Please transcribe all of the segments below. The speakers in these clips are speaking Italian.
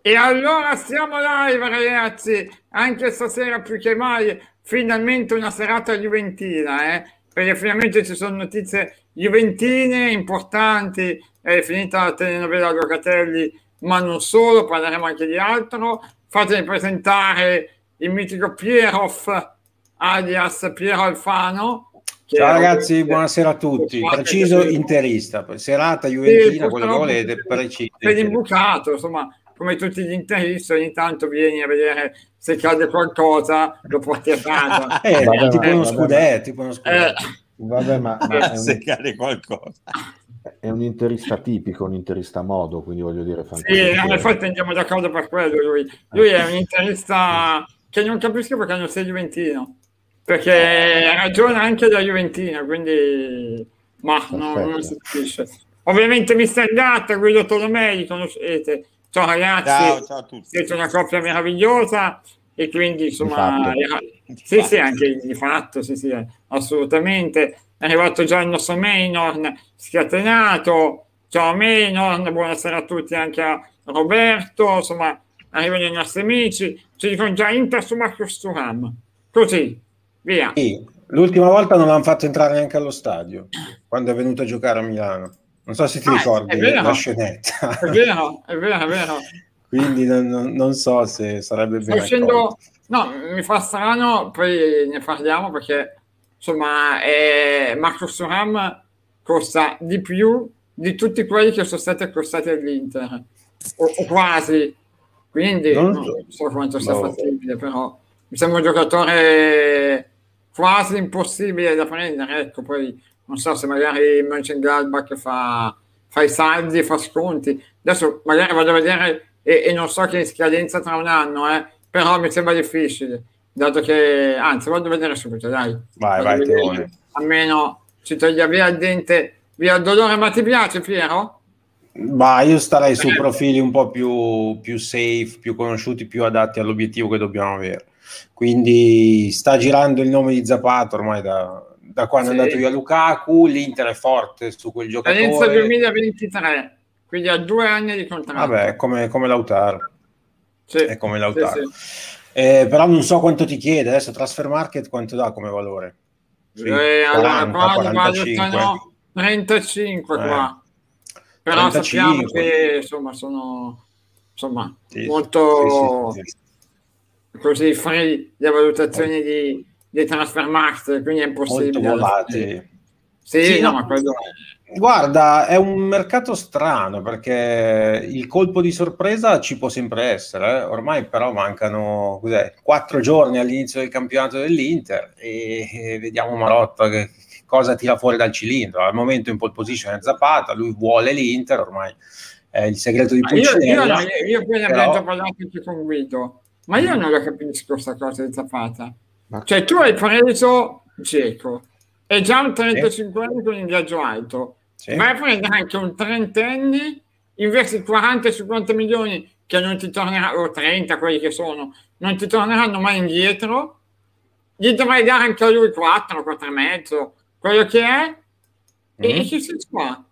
E allora siamo live ragazzi, anche stasera più che mai, finalmente una serata juventina, eh? perché finalmente ci sono notizie juventine importanti, è finita la telenovela Locatelli, ma non solo, parleremo anche di altro. Fatemi presentare il mitico Pieroff, alias Piero Alfano. Ciao ragazzi, buonasera a tutti. Preciso interista, serata juventina, quello che volete, preciso. Sei imbucato, insomma, come tutti gli interisti, ogni tanto vieni a vedere se cade qualcosa, lo porti a casa. eh, vabbè, tipo, uno scudetto, tipo uno scudetto. Eh, vabbè, ma, ma se cade qualcosa è un interista tipico, un interista modo, quindi voglio dire... Sì, no, infatti andiamo d'accordo per quello lui. Lui è un interista che non capisco perché non sei Juventino, perché ragiona anche da Juventina, quindi... Ma no, non si capisce. Ovviamente Mister Gatta, Guido Tolomei, conoscete. Ciao ragazzi, ciao, ciao a tutti. siete una coppia meravigliosa e quindi insomma... Era... Sì, sì, anche di fatto, sì, sì, assolutamente è arrivato già il nostro Mainorn scatenato. Ciao Mainorn, buonasera a tutti anche a Roberto, insomma, arrivano i nostri amici, ci dicono già Inter su Marcus Thuram. Così, via. Sì, l'ultima volta non l'hanno fatto entrare neanche allo stadio, quando è venuto a giocare a Milano. Non so se ti ah, ricordi la scenetta. È vero, è vero, è vero. Quindi non, non, non so se sarebbe bene. Facendo... No, mi fa strano, poi ne parliamo perché insomma, eh, Marcos Thuram costa di più di tutti quelli che sono stati accostati all'Inter, o, o quasi. Quindi non, non so quanto sia no. fattibile, però mi sembra un giocatore quasi impossibile da prendere. Ecco, poi non so se magari Mönchengladbach fa, fa i saldi fa sconti. Adesso magari vado a vedere e, e non so che scadenza tra un anno, eh, però mi sembra difficile dato che anzi vado a vedere subito dai vai vai vedere, almeno ci toglie via il dente via il dolore ma ti piace Piero? Ma io starei su profili un po' più, più safe, più conosciuti, più adatti all'obiettivo che dobbiamo avere. Quindi sta girando il nome di Zapata ormai da, da quando sì. è andato via Lukaku. L'Inter è forte su quel giocatore. Inizio 2023, quindi ha due anni di contratto. Vabbè, come, come Lautaro. Sì. È come Lautaro. Sì, eh, però non so quanto ti chiede adesso transfer market quanto dà come valore sì, eh, 40, allora, 45 35 qua eh. però 35. sappiamo che insomma sono insomma sì, molto sì, così free le valutazioni di, di transfer market quindi è impossibile molto sì, sì no, ma quello Guarda, è un mercato strano perché il colpo di sorpresa ci può sempre essere. Eh? Ormai però mancano cos'è, quattro giorni all'inizio del campionato dell'Inter e, vediamo Marotta che, che, cosa tira fuori dal cilindro. Al momento in pole position è Zapata, lui vuole l'Inter, ormai è il segreto di Pulcinella. Io, io, io poi ne però... già parlato anche con Guido, ma io non la capisco questa cosa di Zapata. Ma... Cioè tu hai preso Geco, è già un 35 anni con un viaggio alto sì. vai a prendere anche un trentenne, investi 40-50 milioni che non ti torneranno, o 30 quelli che sono, non ti torneranno mai indietro, gli dovrai dare anche a lui 4, 4 e mezzo, quello che è, mm. e che si fa?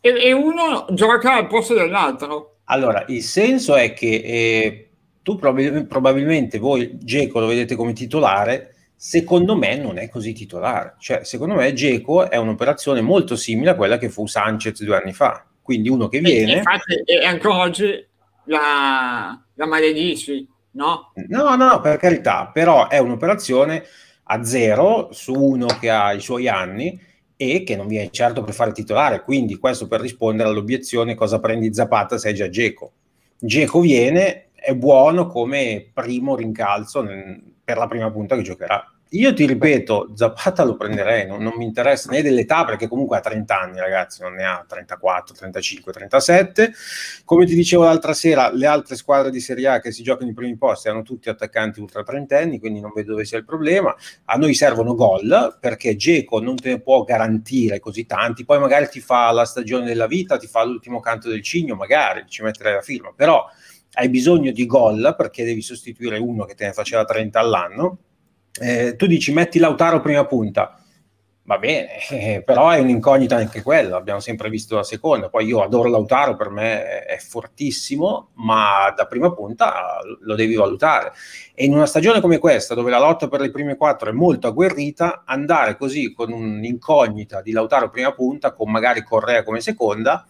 E, e, uno gioca al posto dell'altro. Allora, il senso è che eh, tu prob- probabilmente voi Geco lo vedete come titolare, secondo me non è così titolare. Cioè, secondo me Geco è un'operazione molto simile a quella che fu Sanchez due anni fa. Quindi uno che viene... E, infatti, e ancora oggi la, la maledici, no? No, no, no, per carità, però è un'operazione a zero su uno che ha i suoi anni e che non viene certo per fare titolare. Quindi questo per rispondere all'obiezione cosa prendi Zapata se è già Geco. Geco viene, è buono come primo rincalzo nel, per la prima punta che giocherà. Io ti ripeto, Zapata lo prenderei, non, non, mi interessa né dell'età perché comunque ha 30 anni ragazzi, non ne ha 34, 35, 37. Come ti dicevo l'altra sera, le altre squadre di Serie A che si giocano i primi posti hanno tutti attaccanti ultra trentenni, quindi non vedo dove sia il problema. A noi servono gol perché Geco non te ne può garantire così tanti, poi magari ti fa la stagione della vita, ti fa l'ultimo canto del cigno, magari ci metterei la firma, però hai bisogno di gol perché devi sostituire uno che te ne faceva 30 all'anno. Eh, tu dici metti Lautaro prima punta, va bene, eh, però è un'incognita anche quello, abbiamo sempre visto la seconda, poi io adoro Lautaro, per me è fortissimo, ma da prima punta lo devi valutare. E in una stagione come questa, dove la lotta per le prime quattro è molto agguerrita, andare così con un'incognita di Lautaro prima punta, con magari Correa come seconda,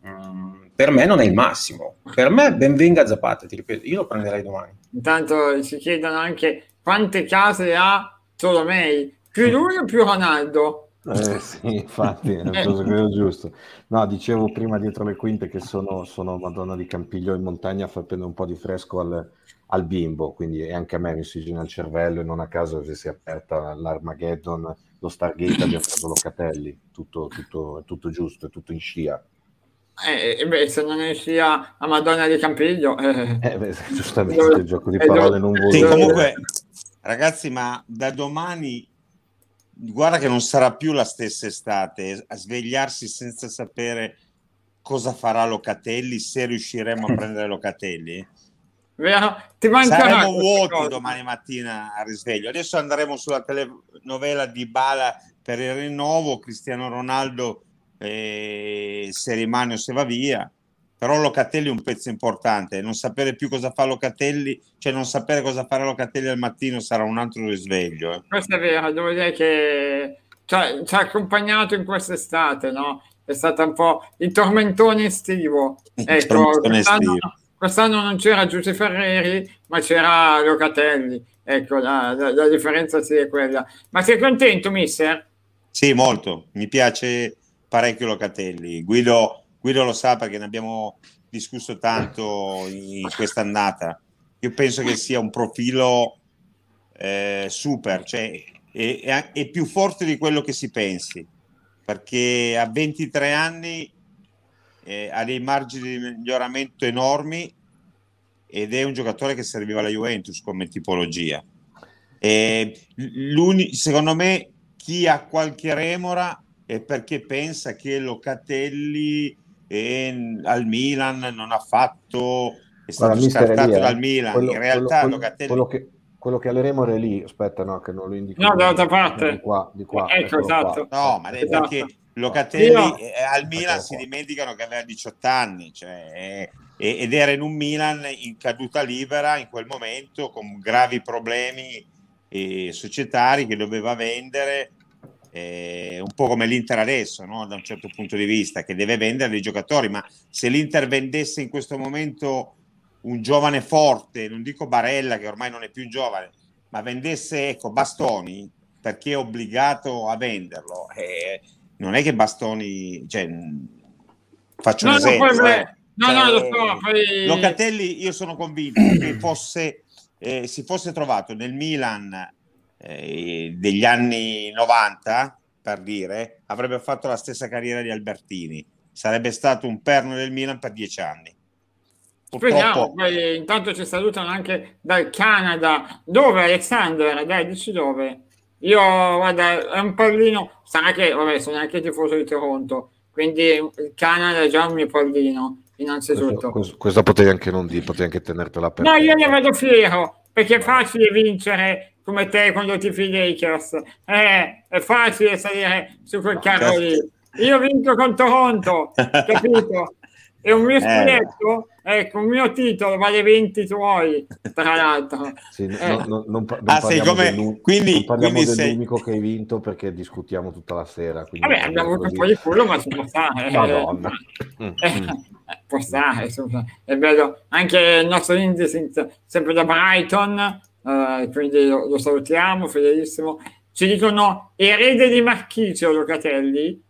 mh, mm, per me non è il massimo. Per me ben venga Zapata, ti ripeto, io lo prenderei domani. Intanto si chiedono anche quante case ha Tolomei più lui o più Ronaldo? Eh, sì, infatti, è una cosa che è giusto. No, dicevo prima dietro le quinte che sono, sono Madonna di Campiglio in montagna a far prendere un po' di fresco al, al bimbo, quindi anche a me mi ossigena il cervello e non a caso se si è aperta l'Armageddon, lo Stargate abbiamo preso Locatelli, tutto, tutto, tutto giusto, è tutto in scia. Eh, beh, se non è scia a Madonna di Campiglio... Eh, eh beh, giustamente il gioco di parole non vuole... Sì, comunque, ragazzi, ma da domani guarda che non sarà più la stessa estate, a svegliarsi senza sapere cosa farà Locatelli, se riusciremo a prendere Locatelli. Vero? Ti Saremo vuoti cosa. domani mattina a risveglio. Adesso andremo sulla telenovela di Bala per il rinnovo, Cristiano Ronaldo eh, se rimane o se va via però Locatelli è un pezzo importante, non sapere più cosa fa Locatelli, cioè non sapere cosa fare Locatelli al mattino sarà un altro risveglio. Eh. Questo è vero, devo dire che cioè, ci ha accompagnato in quest'estate, no? È stato un po' il tormentone estivo. Ecco, quest'anno, quest'anno, non c'era Giuseppe Ferreri, ma c'era Locatelli. Ecco, la, la, la differenza sì è quella. Ma sei contento, mister? Sì, molto. Mi piace parecchio Locatelli. Guido Guido lo sa perché ne abbiamo discusso tanto in quest'annata. Io penso che sia un profilo eh, super, cioè è, è, è, più forte di quello che si pensi, perché a 23 anni eh, ha dei margini di miglioramento enormi ed è un giocatore che serviva alla Juventus come tipologia. E secondo me chi ha qualche remora è perché pensa che Locatelli e al Milan non ha fatto, è stato Guarda, scartato dal Milan. Quello, in realtà quello, Locatelli... quello, che, quello che alleremo è lì, aspetta, no, che non lo indico. No, dall'altra parte. Di qua, di qua. Ecco, esatto. Qua. No, ma esatto. perché Locatelli Io... al Milan si dimenticano che aveva 18 anni, cioè, ed era in un Milan in caduta libera in quel momento con gravi problemi eh, societari che doveva vendere eh, un po' come l'Inter adesso, no? da un certo punto di vista, che deve vendere dei giocatori, ma se l'Inter vendesse in questo momento un giovane forte, non dico Barella che ormai non è più giovane, ma vendesse ecco, Bastoni perché è obbligato a venderlo, eh, non è che Bastoni, cioè, faccio no, un esempio. No, eh. no, cioè, no, lo so, poi... Locatelli, io sono convinto che fosse, eh, si fosse trovato nel Milan eh, degli anni 90, per dire, avrebbe fatto la stessa carriera di Albertini. Sarebbe stato un perno del Milan per dieci anni. Speriamo, poi intanto ci salutano anche dal Canada. Dove Alexander? Dai, dici dove? Io, guarda, è un pallino, sarà che, vabbè, sono anche tifoso di Toronto, quindi il Canada è già un mio pallino, innanzitutto. Questo, questo potevi anche non dire, potevi anche tenertela per No, io ne vado fiero, perché è facile vincere come te quando ti fidi Lakers. Eh, è facile salire su quel carro lì. Io ho vinto con Toronto, capito? E un mio eh. scudetto, eh. ecco, un mio titolo vale 20 tuoi, tra l'altro. Sì, eh. no, no, non, non ah, sei come... Del, quindi, non parliamo quindi dell'unico sei... che hai vinto perché discutiamo tutta la sera. Vabbè, abbiamo avuto un po' di culo, ma si può stare. Madonna. Eh, può stare, insomma. È bello. Anche il nostro indice, sempre da Brighton, uh, quindi lo, lo, salutiamo, fedelissimo. Ci dicono erede di Marchisio Locatelli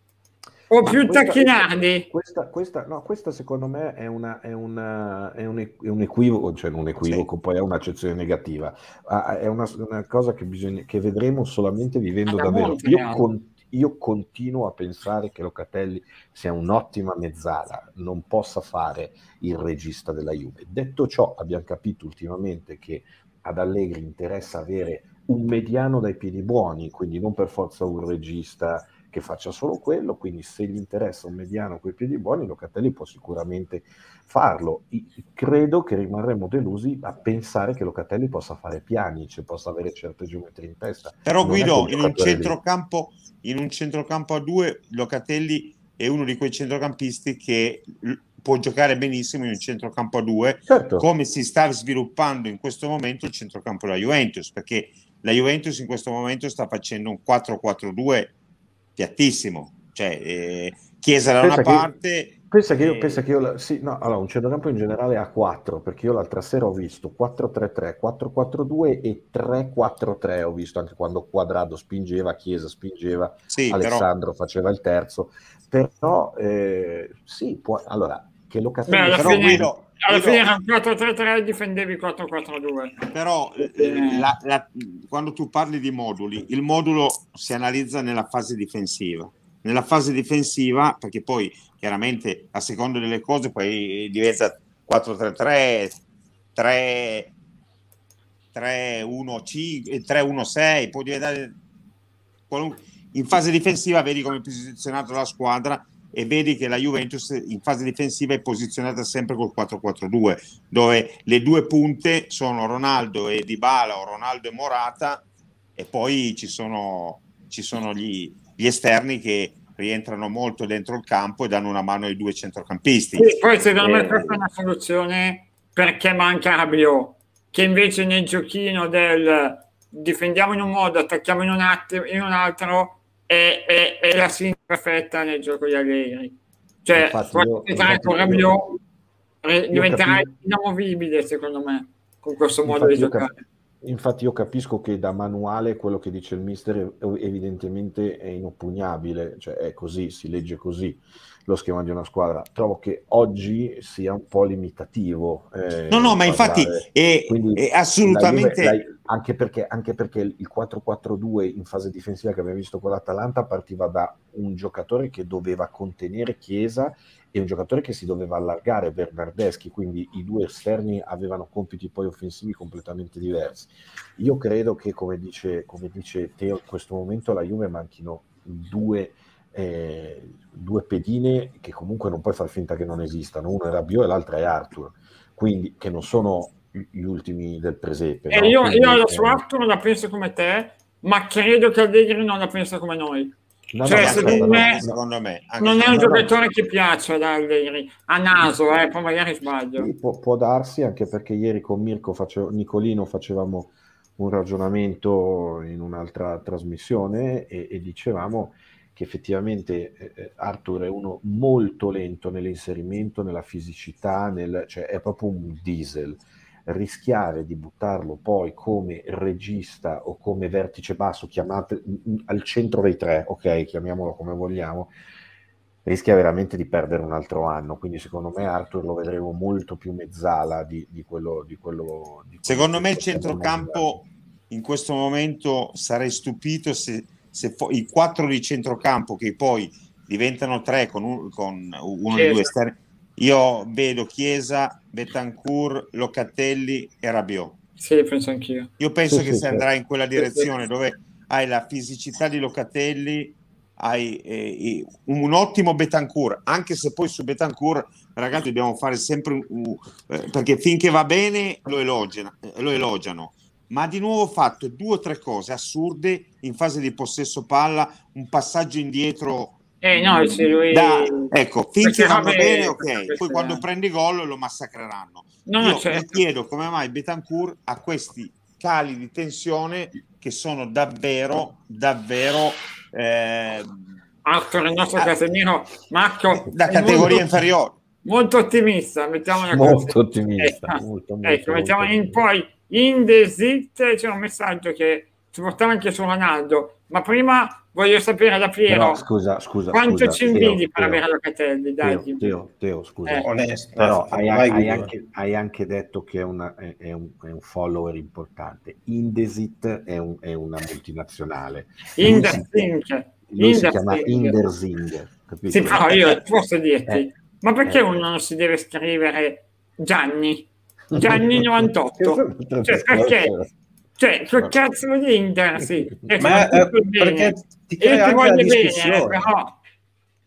o Ma più questa, Tacchinardi? Questa, questa, no, questa secondo me è, una, è, una, è, un, è un, equivoco, cioè un equivoco, sì. poi è un'accezione negativa. Ah, è una, una cosa che, bisogna, che vedremo solamente vivendo davvero. Io, con, io continuo a pensare che Locatelli sia un'ottima mezzala, non possa fare il regista della Juve. Detto ciò, abbiamo capito ultimamente che ad Allegri interessa avere un mediano dai piedi buoni, quindi non per forza un regista che faccia solo quello, quindi se gli interessa un mediano coi piedi buoni, Locatelli può sicuramente farlo. credo che rimarremo delusi a pensare che Locatelli possa fare piani, cioè possa avere certe geometrie in testa. Però non Guido, in un, centrocampo, in un centrocampo a due, Locatelli è uno di quei centrocampisti che può giocare benissimo in un centrocampo a due, certo. come si sta sviluppando in questo momento il centrocampo della Juventus, perché la Juventus in questo momento sta facendo un 4-4-2 piattissimo, cioè eh, Chiesa da una parte... Pensa che io, e... pensa che io sì, no, allora un centrocampo in generale a 4, perché io l'altra sera ho visto 4-3-3, 4-4-2 e 3-4-3, ho visto anche quando Quadrado spingeva, Chiesa spingeva, sì, Alessandro però... faceva il terzo, però eh, sì, può, allora che Locatelli Beh, alla però fine, Guido, alla fine era 4-3-3 difendevi 4-4-2 però eh, eh, la, la, quando tu parli di moduli il modulo si analizza nella fase difensiva. Nella fase difensiva perché poi chiaramente a seconda delle cose poi diventa 4-3-3 3 3-1-5 3-1-6 può diventare in fase difensiva vedi come è posizionata la squadra e vedi che la Juventus in fase difensiva è posizionata sempre col 4-4-2 dove le due punte sono Ronaldo e Dybala o Ronaldo e Morata e poi ci sono, ci sono gli, gli, esterni che rientrano molto dentro il campo e danno una mano ai due centrocampisti. Sì, poi secondo eh, me questa è una soluzione perché manca Rabiot che invece nel giochino del difendiamo in un modo attacchiamo in un, attimo, in un altro è, è, è la sintesi perfetta nel gioco di Allegri. Cioè, io, con Rabiot diventerà inamovibile secondo me con questo modo di giocare. Cap- infatti io capisco che da manuale quello che dice il mister evidentemente è inoppugnabile, cioè è così, si legge così lo schema di una squadra. Trovo che oggi sia un po' limitativo. Eh, no, no, ma infatti è, è assolutamente... La anche, perché, anche perché il 4-4-2 in fase difensiva che abbiamo visto con l'Atalanta partiva da un giocatore che doveva contenere Chiesa e un giocatore che si doveva allargare Bernardeschi, quindi i due esterni avevano compiti poi offensivi completamente diversi. Io credo che, come dice, come dice Teo, in questo momento la Juve manchino due eh, due pedine che comunque non puoi far finta che non esistano, uno è Rabiot e l'altra è Arthur, quindi che non sono gli ultimi del presepe. Eh, no? io, quindi, io su Arthur la penso come te, ma credo che Allegri non la pensa come noi. No, cioè, no, secondo, me, secondo, me, non è un giocatore che piace ad Allegri a naso, eh, poi magari sbaglio. Sì, può, può, darsi anche perché ieri con Mirko facevo, Nicolino facevamo un ragionamento in un'altra trasmissione e, e dicevamo che effettivamente eh, eh, Arthur è uno molto lento nell'inserimento, nella fisicità, nel, cioè è proprio un diesel. Rischiare di buttarlo poi come regista o come vertice basso, chiamate al centro dei tre, ok, chiamiamolo come vogliamo, rischia veramente di perdere un altro anno. Quindi, secondo me, Arthur lo vedremo molto più mezzala di, di quello. Di quello di secondo me, il centrocampo in questo momento sarei stupito se se fo- i quattro di centrocampo che poi diventano tre con, un, con uno dei due esterni, io vedo Chiesa, Betancourt, Locatelli e Rabiot. Sì, penso anch'io. Io penso sì, che sì, si andrà in quella direzione dove hai la fisicità di Locatelli, hai eh, un ottimo Betancourt, anche se poi su Betancourt, ragazzi, dobbiamo fare sempre un, eh, perché finché va bene lo elogiano, lo elogiano ma ha di nuovo fatto due o tre cose assurde in fase di possesso palla, un passaggio indietro. Eh no, se lui... da, ecco, finché vanno bene, ok, poi quando prendi gol lo massacreranno. No, Io certo. mi chiedo come mai Betancourt ha questi cali di tensione che sono davvero, davvero... Eh, Altro nel nostro ah, Casemiro, Marco... Da categoria molto, inferiore. Molto ottimista, mettiamo una molto cosa. ottimista. Eh, molto, molto, ecco, molto, mettiamo in poi in the zit c'è un messaggio che si portava anche su Ronaldo, ma prima voglio sapere da Piero però, scusa, scusa, quanto scusa, ci invidi per avere Locatelli dai Teo, Teo, Teo scusa. Eh. Onesto, però hai, hai, anche, hai, anche, detto che è, una, è, è, un, è, un, follower importante. Indesit è, un, è una multinazionale. Indersink lui si chiama Indersing. Sì però io posso dirti eh, ma perché eh. uno non si deve scrivere Gianni Gianni 98 cioè perché Cioè, che cazzo di Inter, sì. Ma eh, perché ti crea ti anche la voglio bene, discussione. eh, però...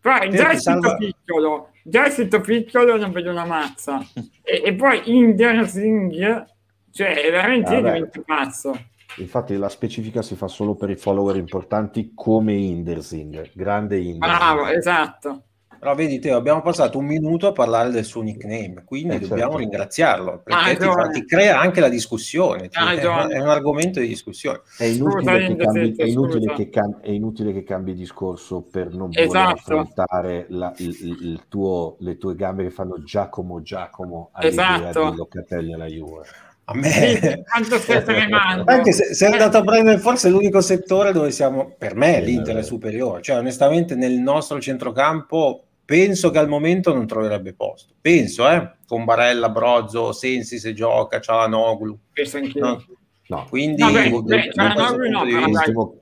Te già il salva- piccolo, già il piccolo non vedo una mazza. e, e poi Intersing, cioè, veramente io Vabbè. divento pazzo. Infatti la specifica si fa solo per i follower importanti come Indersing, grande Indersing. Bravo, esatto. Però vedi Teo, abbiamo passato un minuto a parlare del suo nickname, quindi Eh, dobbiamo certo. ringraziarlo, perché Ha ti, fa- ti crea anche la discussione, cioè, è, ragione. è un argomento di discussione. È inutile, che cambi, è, inutile che cam- è inutile che cambi discorso per non voler Esatto. affrontare la- il, il- il tuo, le tue gambe che fanno Giacomo Giacomo all'idea Esatto. di Locatelli alla Juve. A Sì, me... quanto stai tremando. Anche se sei andato a prendere forse l'unico settore dove siamo, per me Sì, l'Inter è vabbè. superiore, cioè onestamente nel nostro centrocampo penso che al momento non troverebbe posto, penso eh, con Barella, Brozzo, Sensi se gioca, Cialanoglu, Penso anch'io. no? No, quindi Vabbè, da Cialanoglu no, però L'ultimo-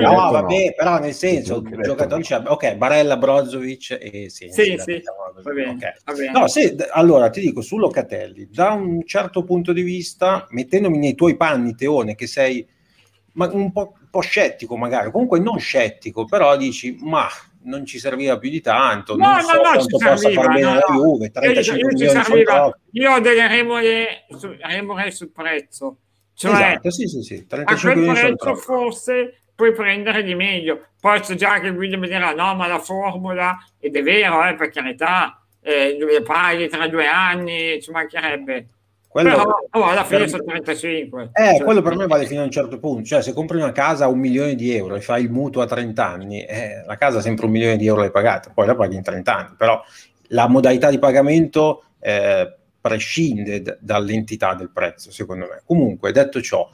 No, vabbè, però nel senso, giocatori detto c'è- ok, Barella, Brozovic e Sensi. Sì, sì, così, va bene, ok. va bene. No, se, d- allora ti dico su Locatelli, da un certo punto di vista, mettendomi nei tuoi panni, Teone, che sei ma un, po', un po' scettico magari, comunque non scettico, però dici, ma non ci serviva più di tanto, No, non no, so no, quanto ci possa serviva, far bene no, la no. Juve, Io, 35 io troppi. io ho delle remore, su, sul prezzo. Cioè, Esatto, sì, sì, sì, a 35 quel prezzo forse puoi prendere di meglio. Poi so già che video mi dirà no, ma la formula, ed è vero, eh, per carità, eh, le paghi tra due anni, ci mancherebbe. Quello- Però oh, alla fine per- sono 35. Eh, Cioè, quello per me vale fino a un certo punto, cioè se compri una casa a un milione di euro e fai il mutuo a 30 anni, eh, la casa sempre un milione di euro l'hai pagata, poi la paghi in 30 anni, però la modalità di pagamento eh, prescinde d- dall'entità del prezzo, secondo me. Comunque, detto ciò,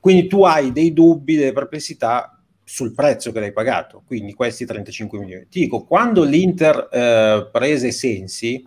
quindi tu hai dei dubbi, delle perplessità sul prezzo che l'hai pagato, quindi questi 35 milioni. Ti dico, quando l'Inter eh, prese Sensi,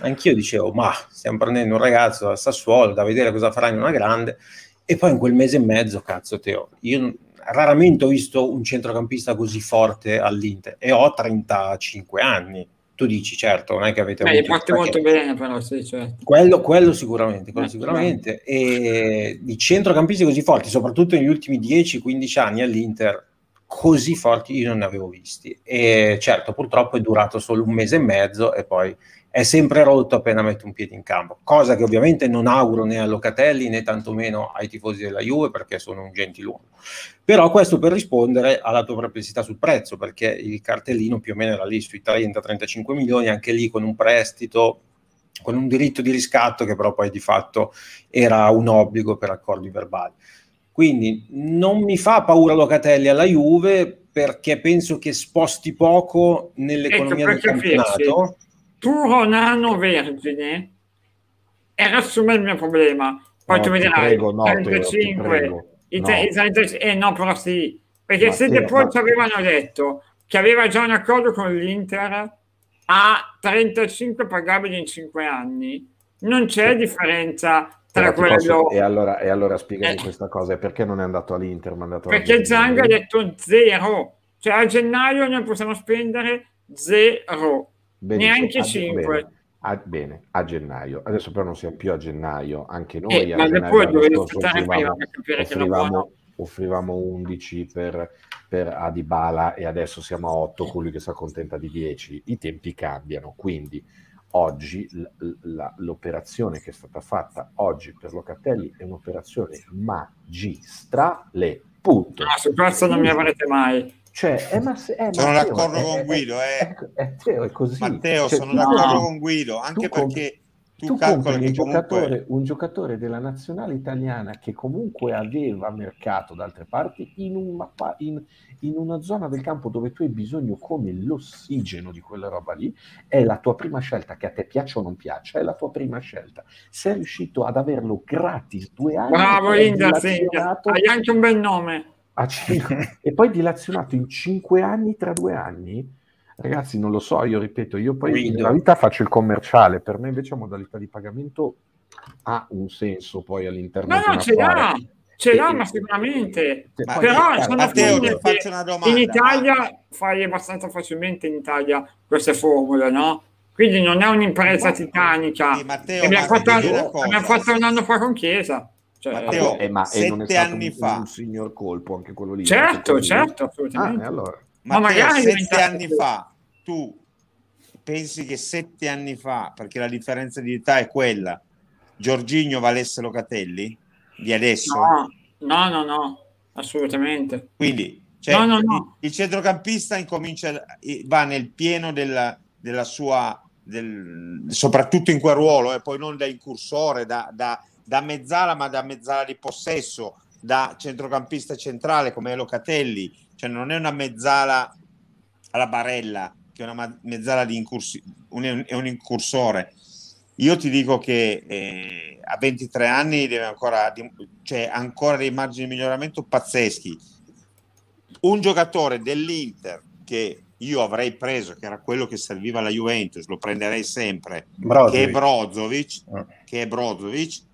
anch'io dicevo, ma stiamo prendendo un ragazzo dal Sassuolo da vedere cosa farà in una grande, e poi in quel mese e mezzo, cazzo Teo, io raramente ho visto un centrocampista così forte all'Inter e ho 35 anni. Tu dici, certo, non è che avete Beh, avuto... perché- molto bene, però, sì, cioè. quello, quello sicuramente, quello Eh, sicuramente. E di centrocampisti così forti, soprattutto negli ultimi 10-15 anni all'Inter, così forti io non ne avevo visti. E certo, purtroppo è durato solo un mese e mezzo e poi è sempre rotto appena mette un piede in campo. Cosa che ovviamente non auguro né a Locatelli né tantomeno ai tifosi della Juve perché sono un gentiluomo. Però questo per rispondere alla tua perplessità sul prezzo, perché il cartellino più o meno era lì sui 30-35 milioni, anche lì con un prestito con un diritto di riscatto che però poi di fatto era un obbligo per accordi verbali. Quindi non mi fa paura Locatelli alla Juve perché penso che sposti poco nell'economia Ecco, del campionato. Puro nano vergine era assume il mio problema. Poi No, tu dirai prego, no, Teo, ti 35, prego. i No. i 35 eh no, però sì, perché Ma se Teo, De Paul ci avevano detto che aveva già un accordo con l'Inter a 35 pagabili in 5 anni, non c'è Sì. differenza tra ti posso- quello... e, allora, e allora spiegami Eh. questa cosa, e perché non è andato all'Inter ma è andato Perché Zang ha detto zero, cioè a gennaio noi possiamo spendere zero, Benissimo, neanche a- 5. Bene, a, bene, a gennaio. Adesso però non siamo più a gennaio, anche noi Eh, a ma gennaio offrivamo, offrivamo, offrivamo 11 per, per Adibala e adesso siamo a 8, colui che si accontenta di 10. I tempi cambiano, quindi oggi l- la- l'operazione che è stata fatta oggi per Locatelli è un'operazione magistrale, punto. No, su questo non mi avrete mai. Cioè, eh, ma se- eh, Sono Matteo, d'accordo è- con è- Guido, eh. è- è- Teo, è così. Matteo, Cioè, sono tu d'accordo con Guido, anche tu perché tu, tu calcoli compri un che comunque... giocatore, un giocatore della nazionale italiana che comunque aveva mercato da altre parti in una, pa- in- in una zona del campo dove tu hai bisogno come l'ossigeno di quella roba lì, è la tua prima scelta, che a te piaccia o non piaccia, è la tua prima scelta. Sei riuscito ad averlo gratis due anni Bravo dilazionato hai anche un bel nome. A cinque- e poi dilazionato in cinque anni tra due anni. Ragazzi, non lo so, io ripeto, io poi Guido. nella vita faccio il commerciale, per me invece la modalità di pagamento ha un senso poi all'interno No, di no, una ce l'ha, ce l'ha, E- ma sicuramente. Ma- poi- Però sono Matteo, faccio una domanda. in Italia fai abbastanza facilmente in Italia queste formule, no? Quindi non è un'impresa titanica. Sì, Matteo, Che abbiamo, ma fatto, abbiamo fatto un anno fa con Chiesa. Cioè, Matteo, eh, ma sette anni un, fa un signor colpo anche quello lì certo certo assolutamente ah, allora. ma magari sette anni fa tu pensi che sette anni fa perché la differenza di età è quella Giorginio valesse Locatelli di adesso no no no, no assolutamente quindi cioè, no, no, no. Il, il centrocampista incomincia va nel pieno della, della sua del, soprattutto in quel ruolo e eh, poi non da incursore da, da da mezzala, ma da mezzala di possesso, da centrocampista centrale come Locatelli, cioè non è una mezzala alla barella, che è una mezzala di incursi- un, è un incursore. Io ti dico che eh, a 23 anni deve ancora, cioè, ancora dei margini di miglioramento pazzeschi. Un giocatore dell'Inter che io avrei preso, che era quello che serviva alla Juventus, lo prenderei sempre, Brozovic. che è Brozovic, oh. che è Brozovic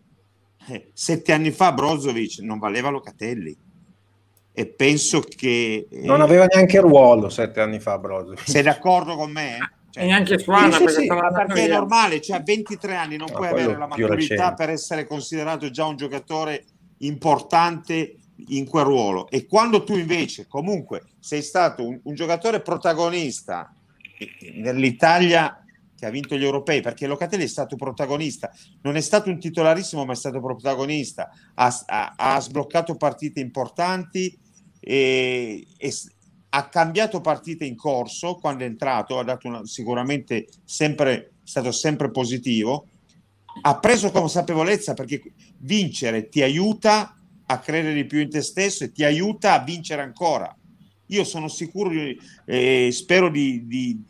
sette anni fa Brozovic non valeva Locatelli. E penso che... Eh, non aveva neanche ruolo sette anni fa Brozovic. Sei d'accordo con me? Cioè, e neanche squadra sì, perché, sì, perché è normale, cioè a 23 anni non no, puoi avere la maturità per essere considerato già un giocatore importante in quel ruolo. E quando tu invece comunque sei stato un, un giocatore protagonista nell'Italia ha vinto gli europei, perché Locatelli è stato protagonista, non è stato un titolarissimo, ma è stato protagonista, ha, ha, ha sbloccato partite importanti e, e, ha cambiato partite in corso. Quando è entrato, ha dato una, sicuramente sempre, stato sempre positivo, ha preso consapevolezza perché vincere ti aiuta a credere di più in te stesso e ti aiuta a vincere ancora. Io sono sicuro eh, spero di, di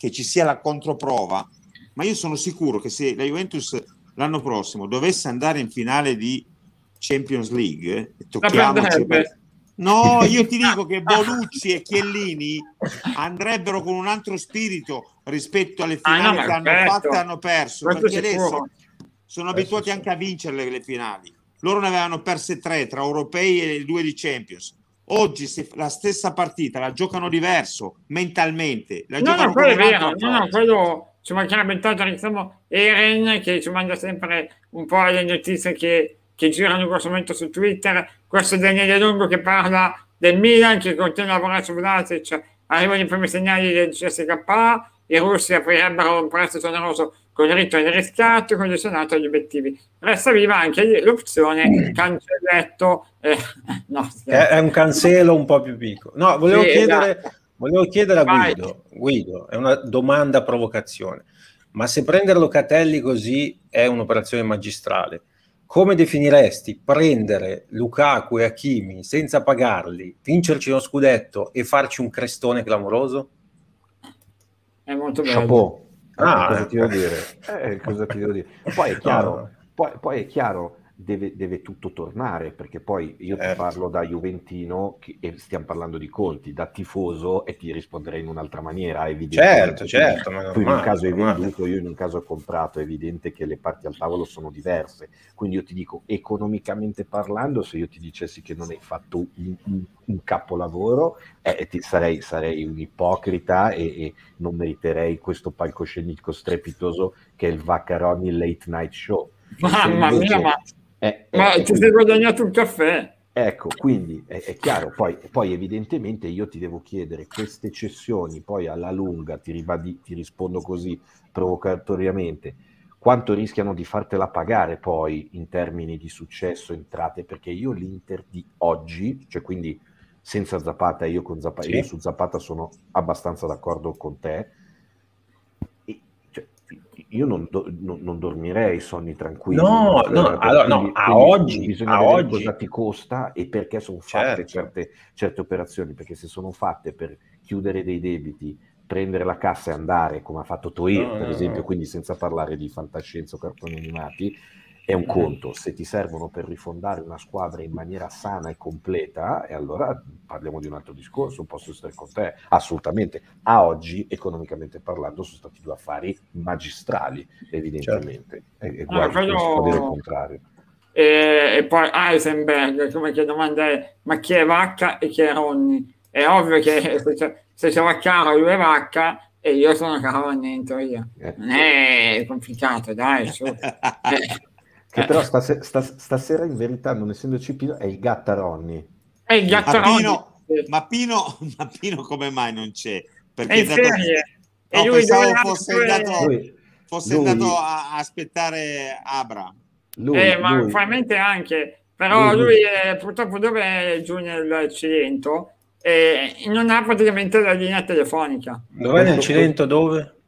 che ci sia la controprova, ma io sono sicuro che se la Juventus l'anno prossimo dovesse andare in finale di Champions League, tocchiamoci. No, io ti dico che Bonucci e Chiellini andrebbero con un altro spirito rispetto alle finali ah, no, che hanno fatto e hanno perso, Questo perché adesso sono abituati anche a vincere le, le finali. Loro ne avevano perse tre tra europei e due di Champions. Oggi se la stessa partita la giocano diverso mentalmente. La no, no, quello è vero. No, no, quello ci mancherebbe tanto. Diciamo Eren che ci manda sempre un po' le notizie che, che girano in questo momento su Twitter. Questo Daniele Lungo che parla del Milan che continua a lavorare su Vlasic. Arrivano i primi segnali del CSK. I russi aprirebbero un prestito oneroso con il diritto di riscatto condizionato agli obiettivi. Resta viva anche l'opzione cancelletto. Eh, no, è, un cancello un po' più piccolo. No, volevo sì, chiedere, esatto. volevo chiedere a Guido, Guido, è una domanda a provocazione, ma se prendere Locatelli così è un'operazione magistrale, come definiresti prendere Lukaku e Hakimi senza pagarli, vincerci uno scudetto e farci un crestone clamoroso? È molto bello. Chapeau. Ah, cosa ti devo dire? Eh, cosa ti devo dire? Poi è chiaro, poi, poi è chiaro deve, deve, tutto tornare, perché poi io certo. ti parlo da Juventino che, e stiamo parlando di conti, da tifoso e ti risponderei in un'altra maniera, Certo, certo. Ma tu in un caso hai venduto, io in un caso ho comprato, è evidente che le parti al tavolo sono diverse. Quindi io ti dico, economicamente parlando, se io ti dicessi che non hai fatto un, un, un capolavoro, eh, ti, sarei, sarei, un ipocrita e, e, non meriterei questo palcoscenico strepitoso che è il Vaccaroni Late Night Show. Mamma mia, ma eh, Ma eh, ti sei guadagnato un caffè. Ecco, quindi è, è chiaro, poi, poi, evidentemente io ti devo chiedere queste cessioni, poi alla lunga ti, ribadi, ti rispondo così provocatoriamente, quanto rischiano di fartela pagare poi in termini di successo, entrate, perché io l'Inter di oggi, cioè quindi senza Zapata, io, con Zapata, sì. io su Zapata sono abbastanza d'accordo con te, io non, do, non, non, dormirei sonni tranquilli. No, no, allora, no a oggi, bisogna a oggi. cosa ti costa e perché sono fatte certo. certe, certe, operazioni, perché se sono fatte per chiudere dei debiti, prendere la cassa e andare, come ha fatto Toei, no, per no, esempio, quindi senza parlare di fantascienza o cartoni animati, è un conto, se ti servono per rifondare una squadra in maniera sana e completa, e allora parliamo di un altro discorso, posso essere con te, assolutamente. A oggi, economicamente parlando, sono stati due affari magistrali, evidentemente, certo. e, e guarda, quello... si può dire il contrario. E, e, poi Heisenberg, come che domanda è, ma chi è Vacca e chi è Ronny? È ovvio che se c'è, se c'è Vaccaro lui è Vacca e io sono Caronni in teoria. Eh. Non è complicato, dai, su. Che però stas- stas- stasera in verità, non essendoci Pino, è il Gattaronni. È il Gattaronni. Ma Pino, ma Pino come mai non c'è? Perché è in dato... serie. No, pensavo fosse andato, lui, fosse lui, andato a, aspettare Abra. Lui, eh, ma probabilmente anche. Però lui, lui è, purtroppo dove è giù nel Cilento e non ha praticamente la linea telefonica. Dov'è nel Cilento? Dove?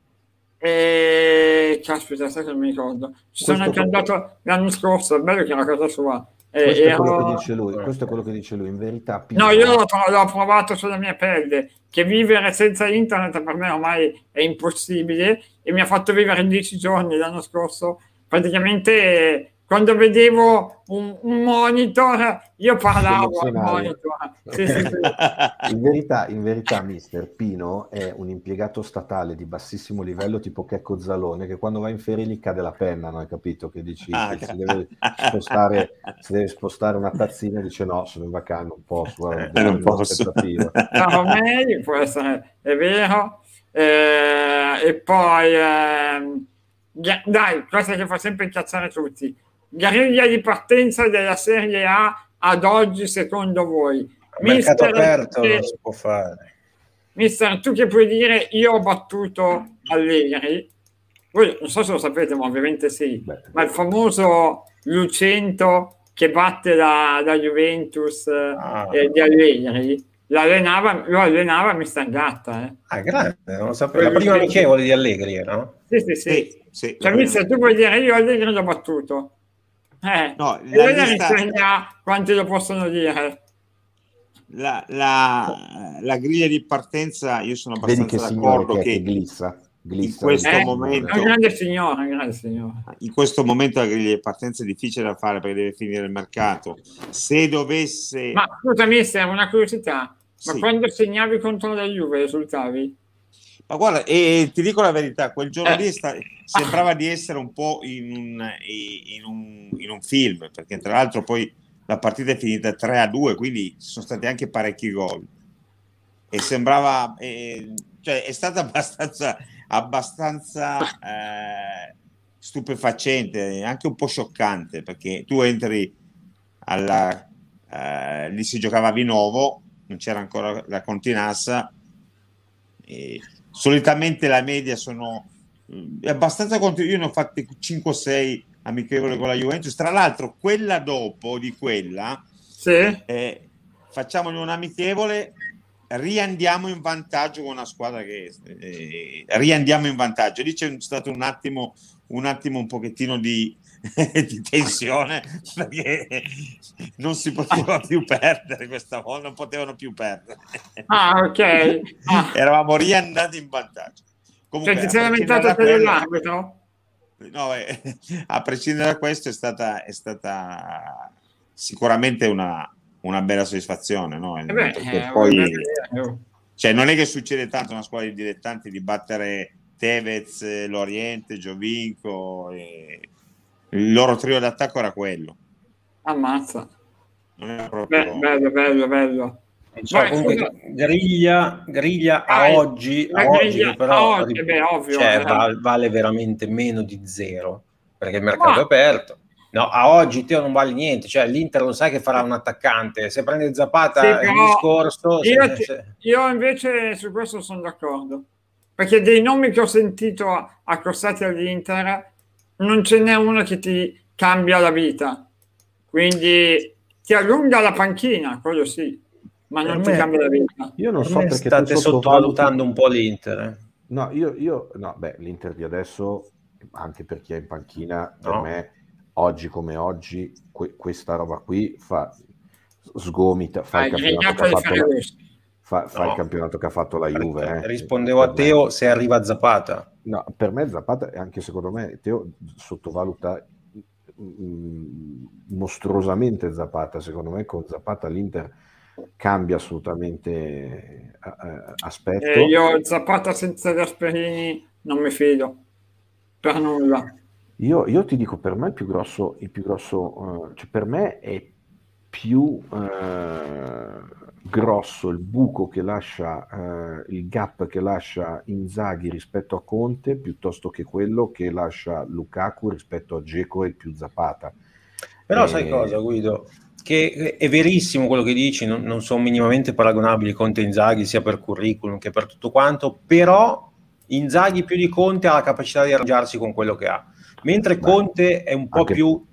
E... Caspita, sai che non mi ricordo. Ci sono anche andato l'anno scorso, è bello che una casa sua. Questo, è quello che dice lui, questo è quello che dice lui, in verità. Pino... No, io l'ho, l'ho, provato sulla mia pelle, che vivere senza internet per me ormai è impossibile e mi ha fatto vivere dieci giorni l'anno scorso. Praticamente quando vedevo un, un monitor, io parlavo al monitor. Sì, sì, sì. In, verità, in verità, mister Pino è un impiegato statale di bassissimo livello, tipo Checco Zalone, che quando va in ferie gli cade la penna, non hai capito? Che dici ah, che si, deve spostare, si deve spostare una tazzina e dice no, sono in vacanza, non posso. Guarda, eh, non posso. Ciao, meglio, può essere, è vero. Eh, e poi... Eh, dai, questa che fa sempre incazzare tutti griglia di partenza della Serie A ad oggi secondo voi? Mercato Mister, aperto che, non si può fare. Mister, tu che puoi dire io ho battuto Allegri? Voi non so se lo sapete, ma ovviamente sì. Beh. Ma il famoso Lucento che batte la, la Juventus ah. eh, di Allegri l'allenava, lo allenava Mister Gatta. Eh. Ah, grande, non lo sapevo. La prima amichevole di Allegri, no? Sì, sì, sì. sì, sì cioè, Mister, tu puoi dire io Allegri l'ho battuto. Eh, no, la lista... quanti lo possono dire. La, la, la, griglia di partenza, io sono abbastanza che d'accordo che, che glissa, glissa, in questo eh, momento grande signore, un grande signore. In questo momento la griglia di partenza è difficile da fare perché deve finire il mercato. Se dovesse. Ma scusami, è una curiosità. Ma sì. quando segnavi contro la Juve risultavi? Ma guarda, e ti dico la verità, quel giorno lì sta, sembrava di essere un po' in un, in, un, in un, film, perché tra l'altro poi la partita è finita 3 a 2, quindi ci sono stati anche parecchi gol. E sembrava, eh, cioè è stata abbastanza, abbastanza eh, stupefacente, anche un po' scioccante, perché tu entri alla, eh, lì si giocava a Vinovo, non c'era ancora la Continassa. Solitamente la media sono è abbastanza conto. Io ne ho fatte 5-6 amichevole con la Juventus. Tra l'altro, quella dopo di quella, sì. eh, facciamone un amichevole, riandiamo in vantaggio con una squadra che eh, riandiamo in vantaggio. Lì c'è stato un attimo, un attimo un pochettino di, di tensione perché non si poteva più perdere questa volta, non potevano più perdere. Ah, ok. Ah. Eravamo riandati in vantaggio. Comunque, cioè, ti sei lamentato per l'arbitro? No, eh, a prescindere da questo è stata, è stata sicuramente una, una, bella soddisfazione, no? Eh beh, eh, poi, cioè, non è che succede tanto una squadra di dilettanti di battere Tevez, Loriente, Giovinco e il loro trio d'attacco era quello. Ammazza. Non era proprio... Beh, bello, bello, bello. Cioè, comunque, griglia, griglia a oggi, a griglia, oggi però oggi, beh, ovvio, cioè, eh. vale, vale, veramente meno di zero perché il mercato Ma... è aperto. No, a oggi Teo non vale niente, cioè l'Inter lo sai che farà un attaccante, se prende Zapata sì, il discorso... Io, se, se... io, invece su questo sono d'accordo, perché dei nomi che ho sentito accostati all'Inter non ce n'è uno che ti cambia la vita, quindi ti allunga la panchina, quello sì ma non ti cambia la vita. Io non so perché state sottovalutando un po' l'Inter. Eh. No, io, io no, beh, l'Inter di adesso, anche per chi è in panchina, per no. me, oggi come oggi, que- questa roba qui fa sgomita, fa, il campionato, che ha fatto fa, fa no. il campionato che ha fatto la Juve. Eh. Rispondevo a Teo se arriva Zapata. No, per me Zapata, e anche secondo me, Teo sottovaluta mm, mostruosamente Zapata, secondo me con Zapata l'Inter cambia assolutamente eh, eh, aspetto. Eh, io Zapata senza Gasperini non mi fido per nulla. Io, io, ti dico, per me il più grosso, il più grosso uh, cioè per me è più eh, grosso il buco che lascia, eh, il gap che lascia Inzaghi rispetto a Conte piuttosto che quello che lascia Lukaku rispetto a Geco e più Zapata. Però e... sai cosa Guido? Che è verissimo quello che dici, non, non sono minimamente paragonabili Conte e Inzaghi sia per curriculum che per tutto quanto, però Inzaghi più di Conte ha la capacità di arrangiarsi con quello che ha, mentre Conte è un po' anche... più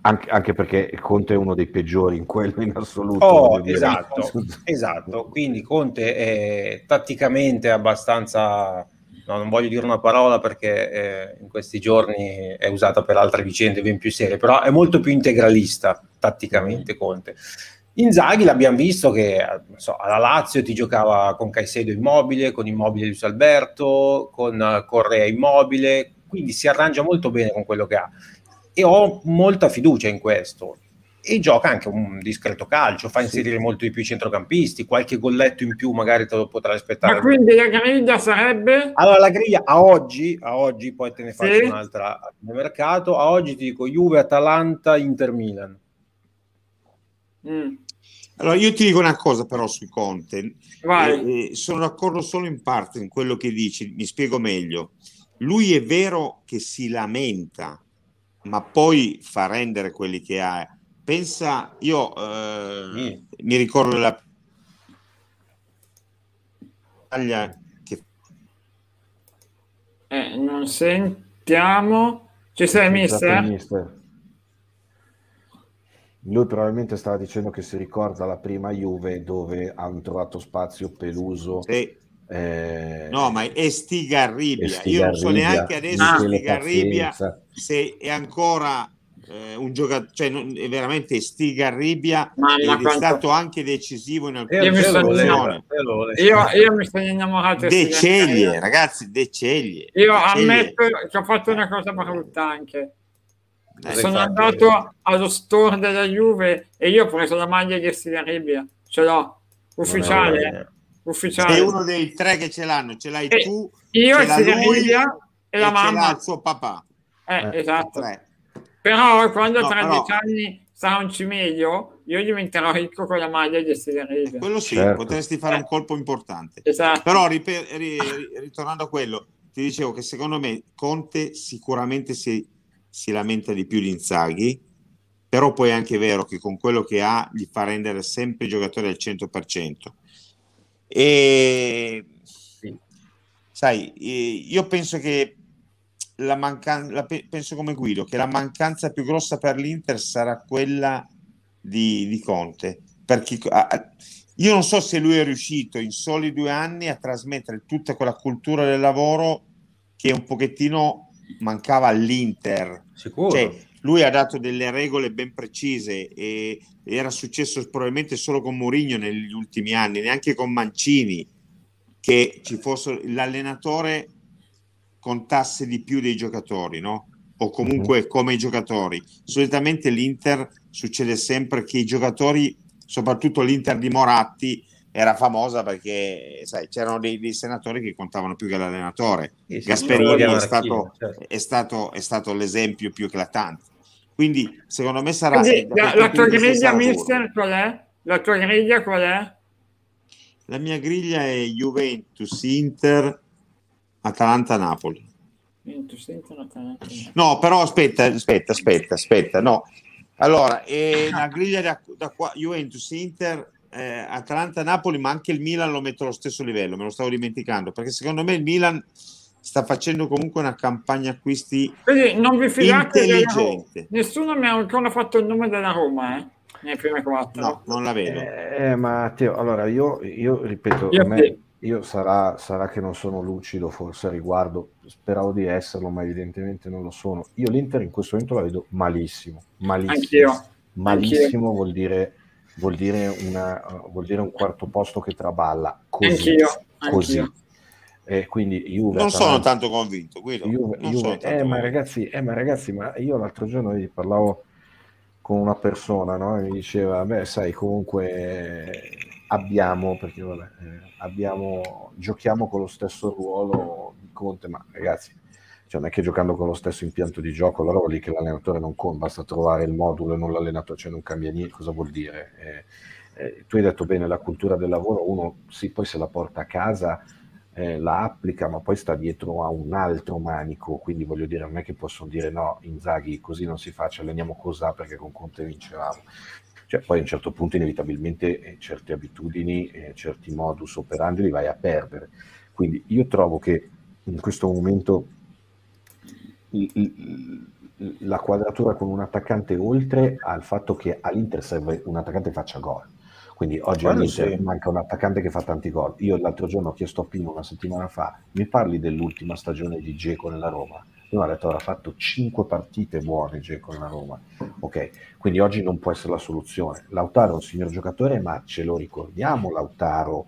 anche, anche, perché Conte è uno dei peggiori in quello in assoluto. Oh, esatto, esatto, quindi Conte è tatticamente abbastanza, no, non voglio dire una parola perché eh, in questi giorni è usata per altre vicende ben più serie, però è molto più integralista tatticamente Conte. Inzaghi l'abbiamo visto che so, alla Lazio ti giocava con Caicedo immobile, con Immobile Luis Alberto, con Correa immobile, quindi si arrangia molto bene con quello che ha e ho molta fiducia in questo. E gioca anche un discreto calcio, fa inserire sì. molto di più i centrocampisti, qualche golletto in più magari te lo potrai aspettare. Ma quindi la griglia sarebbe? Allora la griglia a oggi, a oggi poi te ne faccio sì. un'altra nel mercato, a oggi ti dico Juve, Atalanta, Inter Milan. Mm. Allora io ti dico una cosa però su Conte, eh, eh, sono d'accordo solo in parte in quello che dici, mi spiego meglio. Lui è vero che si lamenta ma poi fa rendere quelli che ha. Pensa, io eh, mm. mi ricordo la che eh, non sentiamo. Ci sei, mister? mister? Lui probabilmente stava dicendo che si ricorda la prima Juve dove hanno trovato spazio Peluso. Sì. Eh, no, ma è Stigarribia. Stigarribia. Io non so neanche adesso ah, Stigarribia se è ancora eh, un giocatore, cioè non, è veramente Stigarribia ma, ed ma è quanto... stato anche decisivo in alcune io situazioni. Io, io, mi sono innamorato di Deceglie, ragazzi, Deceglie. Io ammetto che ho fatto una cosa brutta anche. Eh, sono andato è... allo store della Juve e io ho preso la maglia di Stigarribia, ce l'ho ufficiale ufficiale. Sei uno dei tre che ce l'hanno, ce l'hai e tu, io ce l'ha lui e la mamma. il suo papà. Eh, eh, esatto. Tre. Però quando no, tra però... dieci anni sarà un cimelio, io diventerò ricco con la maglia di Estigarese. Quello sì, certo. potresti fare eh. un colpo importante. Esatto. Però ripe- ri- ritornando a quello, ti dicevo che secondo me Conte sicuramente si, si lamenta di più di Inzaghi, però poi è anche vero che con quello che ha gli fa rendere sempre i giocatori al 100%. E sai, io penso che la mancanza, penso come Guido, che la mancanza più grossa per l'Inter sarà quella di, di Conte, perché io non so se lui è riuscito in soli due anni a trasmettere tutta quella cultura del lavoro che un pochettino mancava all'Inter. Sicuro. Cioè, lui ha dato delle regole ben precise e era successo probabilmente solo con Mourinho negli ultimi anni, neanche con Mancini, che ci fosse l'allenatore contasse di più dei giocatori, no? O comunque uh-huh. come i giocatori. Solitamente l'Inter succede sempre che i giocatori, soprattutto l'Inter di Moratti, era famosa perché sai, c'erano dei, dei, senatori che contavano più che l'allenatore. Gasperini è stato, certo. è, stato, è stato l'esempio più eclatante. Quindi secondo me sarà... Quindi, la, la tua griglia, mister, qual è? La tua griglia qual è? La mia griglia è Juventus, Inter, Atalanta, Napoli. Juventus, Inter, Atalanta. No, però aspetta, aspetta, aspetta, aspetta, no. Allora, è una griglia da, da qua, Juventus, Inter, eh, Atalanta, Napoli, ma anche il Milan lo metto allo stesso livello, me lo stavo dimenticando, perché secondo me il Milan sta facendo comunque una campagna acquisti Quindi non vi fidate intelligente. Nessuno mi ha ancora fatto il nome della Roma, eh? Nelle prime quattro. No, non la vedo. Eh, Matteo, allora io, io ripeto, io, me, io sarà, sarà, che non sono lucido forse a riguardo, speravo di esserlo, ma evidentemente non lo sono. Io l'Inter in questo momento la vedo malissimo, malissimo. Anch'io. Malissimo Anch'io. vuol dire vuol dire, una, vuol dire un quarto posto che traballa così. Anch'io. Così. E quindi Juve, non sono tanto convinto. Guido. Juve, Juve, tanto eh, ma ragazzi, eh, ma ragazzi, ma io l'altro giorno parlavo con una persona no? e mi diceva: Beh, sai, comunque abbiamo, perché vabbè, eh, abbiamo, giochiamo con lo stesso ruolo di Conte, ma ragazzi, cioè non è che giocando con lo stesso impianto di gioco, allora vuol dire che l'allenatore non conta, basta trovare il modulo e non l'allenatore, cioè non cambia niente, cosa vuol dire? Eh, eh, tu hai detto bene, la cultura del lavoro, uno sì, poi se la porta a casa, eh, la applica, ma poi sta dietro a un altro manico, quindi voglio dire, non è che possono dire no, Inzaghi così non si fa, ci alleniamo così perché con Conte vincevamo. Cioè, poi a un certo punto inevitabilmente eh, certe abitudini, eh, certi modus operandi li vai a perdere. Quindi io trovo che in questo momento la quadratura con un attaccante oltre al fatto che all'Inter serve un attaccante che faccia gol. Quindi oggi all'Inter sì. manca un attaccante che fa tanti gol. Io l'altro giorno ho chiesto a Pino una settimana fa, mi parli dell'ultima stagione di Geco nella Roma? Io ho detto ha fatto 5 partite buone Geco nella Roma. Ok, quindi oggi non può essere la soluzione. Lautaro è un signor giocatore, ma ce lo ricordiamo Lautaro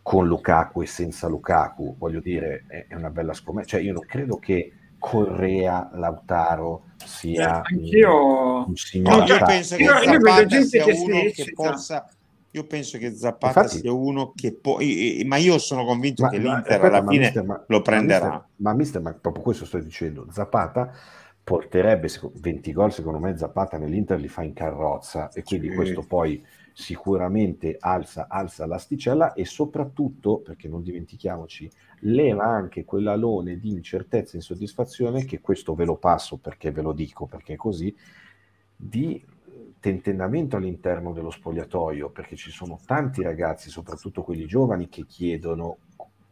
con Lukaku e senza Lukaku, voglio dire, è una bella scommessa. Cioè io non credo che Correa, Lautaro sia eh, anch'io un signore. No, io penso che io, Zapata io sia uno che possa io penso che Zapata Infatti, sia uno che può ma io sono convinto ma, che l'Inter aspetta, alla fine mister, ma, lo prenderà ma mister, ma mister, ma proprio questo sto dicendo Zapata porterebbe 20 gol secondo me Zapata nell'Inter li fa in carrozza e quindi sì. questo poi sicuramente alza, alza l'asticella e soprattutto, perché non dimentichiamoci, leva anche quell'alone di incertezza e insoddisfazione, che questo ve lo passo perché ve lo dico, perché è così, di tentennamento all'interno dello spogliatoio, perché ci sono tanti ragazzi, soprattutto quelli giovani, che chiedono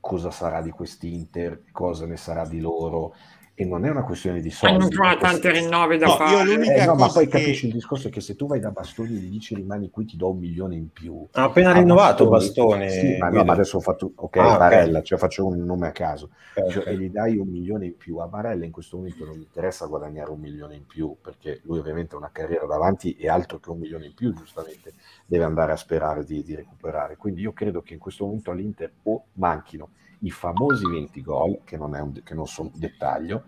cosa sarà di quest'Inter, cosa ne sarà di loro, e non è una questione di soldi. Hanno trovato tante rinnovi da no, fare. Eh, no, ma poi che... capisci il discorso è che se tu vai da Bastoni e gli dici rimani qui ti do un milione in più. Ha appena rinnovato Bastoni. Bastone. Sì, ma, no, ma adesso ho fatto, ok, ah, Barella, okay. cioè faccio un nome a caso. Okay. Cioè, e gli dai un milione in più. A Barella in questo momento non gli interessa guadagnare un milione in più, perché lui ovviamente ha una carriera davanti e altro che un milione in più, giustamente, deve andare a sperare di, di recuperare. Quindi io credo che in questo momento all'Inter o manchino i famosi 20 gol, che non, è un, che non sono un dettaglio,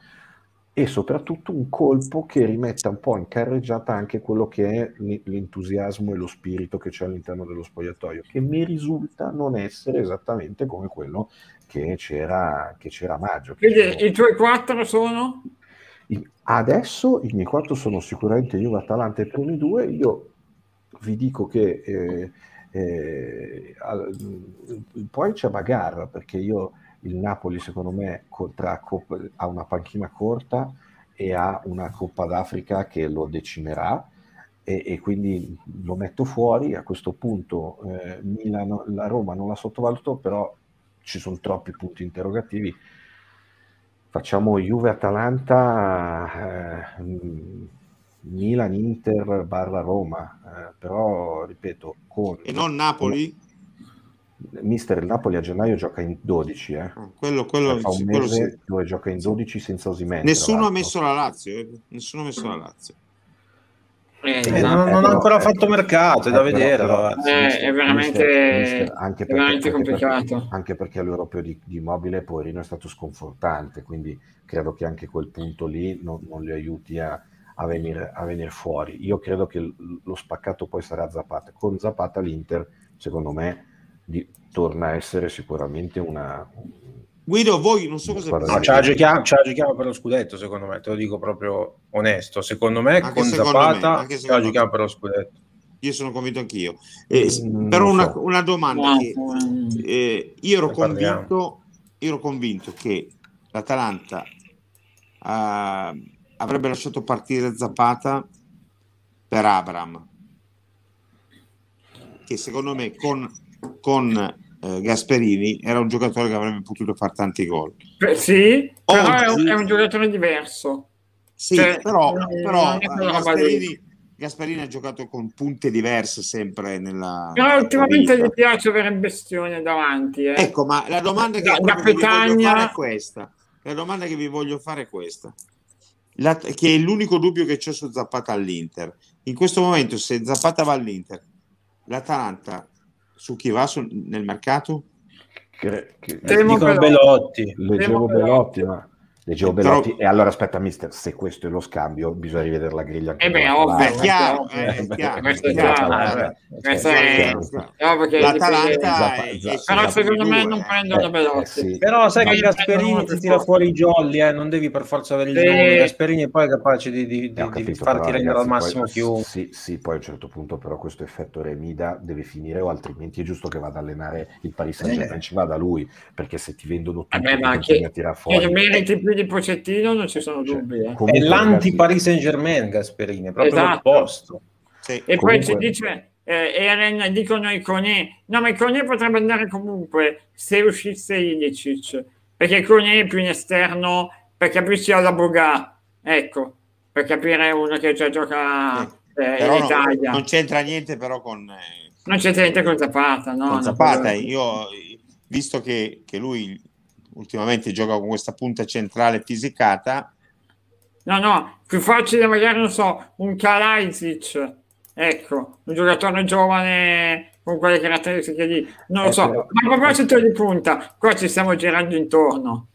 e soprattutto un colpo che rimetta un po' in carreggiata anche quello che è l'entusiasmo e lo spirito che c'è all'interno dello spogliatoio, che mi risulta non essere esattamente come quello che c'era, che c'era a maggio. Quindi sono... i tuoi quattro sono? Adesso i miei quattro sono sicuramente Juve, Atalanta e i primi due. Io vi dico che eh, eh, poi c'è Bagarra perché io il Napoli secondo me Coppa, ha una panchina corta e ha una Coppa d'Africa che lo decimerà e, e quindi lo metto fuori. A questo punto eh, Milano, la Roma non la sottovaluto, però ci sono troppi punti interrogativi. Facciamo Juve-Atalanta, eh, Milan, Inter, barra Roma, eh, però ripeto... Con, e non Napoli? Mister il Napoli a gennaio gioca in 12, eh. Ah, quello, quello, cioè, fa un mese sì. dove gioca in 12 senza Osimene. Nessuno ha messo la Lazio, eh. nessuno ha messo la Lazio. Eh, eh, non, non, ha ancora fatto mercato, è da vedere. Però, eh, è veramente, mister, mister, anche perché, veramente complicato. Perché, anche perché all'europeo di, di Mobile Poverino è stato sconfortante, quindi credo che anche quel punto lì non, non li aiuti a, a, venire, a venire fuori. Io credo che lo spaccato poi sarà Zapata. Con Zapata l'Inter, secondo me, di, torna a essere sicuramente una... Guido, voi non so cosa no, ce, la giochiamo, ce la giochiamo per lo scudetto, secondo me, te lo dico proprio onesto. Secondo me anche con secondo Zapata me, ce la giochiamo me. per lo scudetto. Io sono convinto anch'io. Eh, mm, però una, so. una, domanda. Che, eh, io, ero convinto, io ero convinto che l'Atalanta uh, avrebbe lasciato partire Zapata per Abram che secondo me con con eh, Gasperini era un giocatore che avrebbe potuto fare tanti gol. Beh, sì, però Oggi, è, un, è, un, giocatore diverso. Sì, cioè, però, però Gasperini, Gasperini, ha giocato con punte diverse sempre nella... Però ultimamente gli piace avere bestione davanti. Eh. Ecco, ma la domanda che, da, vi voglio fare è questa. La domanda che vi voglio fare è questa. La, che è l'unico dubbio che c'è su Zappata all'Inter. In questo momento, se Zappata va all'Inter, l'Atalanta su chi va sul, nel mercato? Che, che, Temo Belotti. Leggevo Belotti, ma Leggevo Belotti, Però... e allora aspetta, mister, se questo è lo scambio, bisogna rivedere la griglia. Eh beh, ovvio, è chiaro, è chiaro. Questo è chiaro. L'Atalanta Però secondo me non prendono eh, Belotti. Però sai che Gasperini ti tira fuori i jolly, eh? non devi per forza avere il nome. Gasperini poi è capace di, farti rendere al massimo chiunque. Sì, sì, poi a un certo punto però questo effetto Remida deve finire o altrimenti è giusto che vada ad allenare il Paris Saint-Germain, ci vada lui, perché se ti vendono ma che, a fuori. Che meriti più di Pocettino non ci sono cioè, dubbi. Eh. È l'anti-Paris Saint-Germain Gasperini, è proprio esatto. l'opposto. Sì. E comunque... poi ci dice eh, Eren, dicono i Cone, no ma i Cone potrebbe andare comunque se uscisse Ilicic, perché Cone è più in esterno per capirci alla Boga, ecco, per capire uno che già gioca eh, in Italia. Non, non, c'entra niente però con... Eh, non c'entra niente con Zapata, no? Con Zapata, io visto che, che lui ultimamente gioca con questa punta centrale fisicata. No, no, più facile magari, non so, un Kalajdzic, ecco, un giocatore giovane con quelle caratteristiche lì, non lo so. Però... Ma a proposito di punta, qua ci stiamo girando intorno.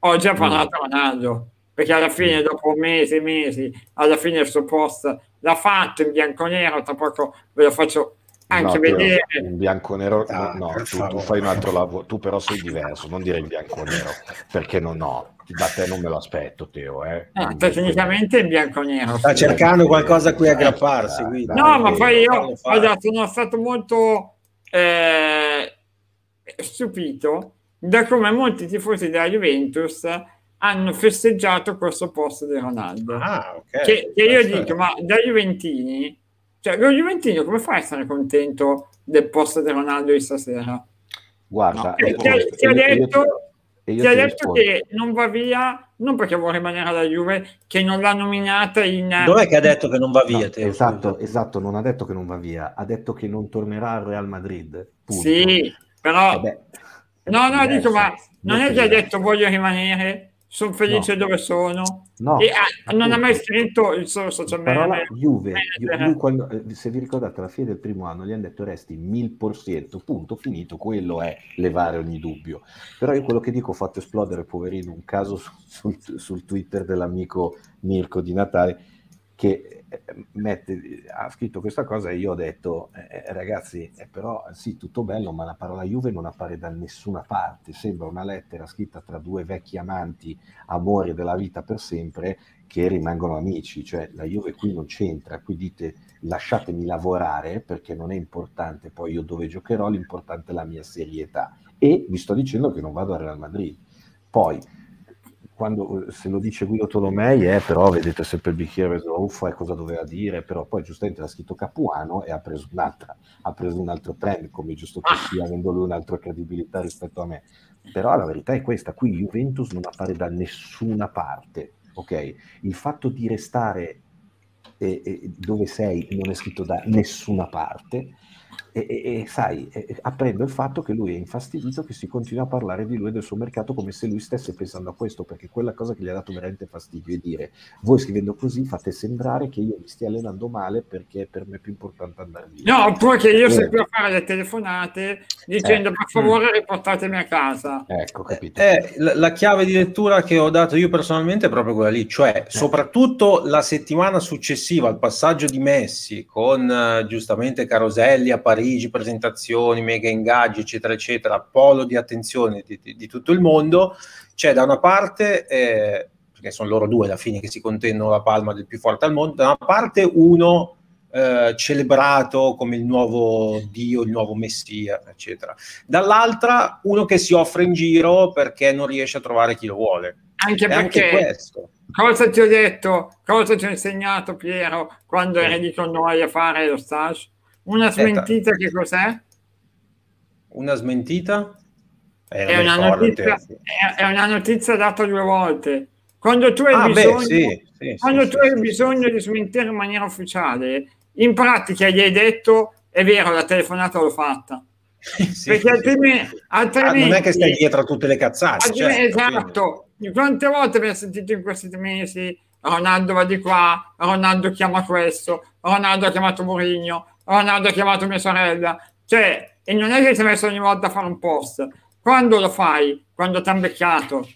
Ho già parlato a Ronaldo, perché alla fine, dopo mesi e mesi, alla fine il suo post l'ha fatto in bianco-nero, tra poco ve lo faccio anche no, vedere in bianco nero ah, no, tu, tu, fai un altro lavoro tu però sei diverso non dire in bianco nero perché non no da te non me lo aspetto Teo eh. no, tecnicamente in bianco nero. Sta cercando qualcosa a cui aggrapparsi eh, no dai, ma poi io guarda, sono stato molto eh, stupito da come molti tifosi della Juventus hanno festeggiato questo posto di Ronaldo. Ah, okay. che, che io dico ma da Juventini cioè, lo Juventino come fai a essere contento del posto di Ronaldo di stasera? Guarda, no, ti, ha, ti ha detto, io, ti ha detto che non va via non perché vuole rimanere alla Juve, che non l'ha nominata in... Dov'è che ha detto che non va via? No, esatto, esatto, non ha detto che non va via, ha detto che non tornerà al Real Madrid. Punto. Sì, però... Eh no, no, dico, ma non è che ha detto voglio rimanere, sono felice no. dove sono. No, e ah, non ha mai scritto il solo social media. Parola Juve, Juve quando, eh, se vi ricordate alla fine del primo anno gli hanno detto resti mil por cento, punto, finito, quello è levare ogni dubbio. Però io quello che dico ho fatto esplodere, poverino, un caso sul, sul Twitter dell'amico Mirko di Natale che eh, mette, ha scritto questa cosa e io ho detto eh, eh, ragazzi eh, però sì tutto bello ma la parola Juve non appare da nessuna parte. Sembra una lettera scritta tra due vecchi amanti amori della vita per sempre che rimangono amici. Cioè la Juve qui non c'entra qui dite lasciatemi lavorare perché non è importante poi io dove giocherò l'importante è la mia serietà. E vi sto dicendo che non vado a Real Madrid. Poi quando se lo dice Guido Tolomei è però vedete sempre il bicchiere uffo e cosa doveva dire però poi giustamente l'ha scritto Capuano e ha preso un'altra ha preso un altro trend come giusto che sia avendo lui un'altra credibilità rispetto a me. Però la verità è questa qui Juventus non appare da nessuna parte ok? Il fatto di restare eh, eh, dove sei non è scritto da nessuna parte e, e, e sai, e, apprendo il fatto che lui è infastidito che si continua a parlare di lui e del suo mercato come se lui stesse pensando a questo, perché quella cosa che gli ha dato veramente fastidio è dire voi scrivendo così fate sembrare che io mi stia allenando male perché per me è più importante andare via. No, oppure che io qui a fare le telefonate dicendo eh, per favore riportatemi a casa. Ecco, capito. Eh, la, la, chiave di lettura che ho dato io personalmente è proprio quella lì, cioè eh. soprattutto la settimana successiva al passaggio di Messi con uh, giustamente Caroselli a Parigi Parigi, presentazioni, mega ingaggi, eccetera, eccetera, polo di attenzione di, di, di tutto il mondo, c'è da una parte, eh, perché sono loro due alla fine che si contendono la palma del più forte al mondo, da una parte uno eh, celebrato come il nuovo dio, il nuovo messia, eccetera, dall'altra uno che si offre in giro perché non riesce a trovare chi lo vuole. Anche perché... Anche questo. Cosa ti ho detto? Cosa ti ho insegnato Piero quando eri con noi a fare lo stage? Una smentita che cos'è? Una smentita? Eh, è, una notizia, è, è, una notizia, data due volte. Quando tu hai, ah, bisogno, beh, sì, sì, quando sì, tu hai bisogno di smentire in maniera ufficiale, in pratica gli hai detto è vero, la telefonata l'ho fatta. Perché altrimenti, altrimenti ah, non è che stai dietro a tutte le cazzate. Certo, esatto. Quindi. Quante volte abbiamo sentito in questi mesi Ronaldo va di qua, Ronaldo chiama questo, Ronaldo ha chiamato Mourinho, Ronaldo ha chiamato mia sorella. Cioè, e non è che ti hai messo ogni volta a fare un post. Quando lo fai? Quando ti hanno beccato.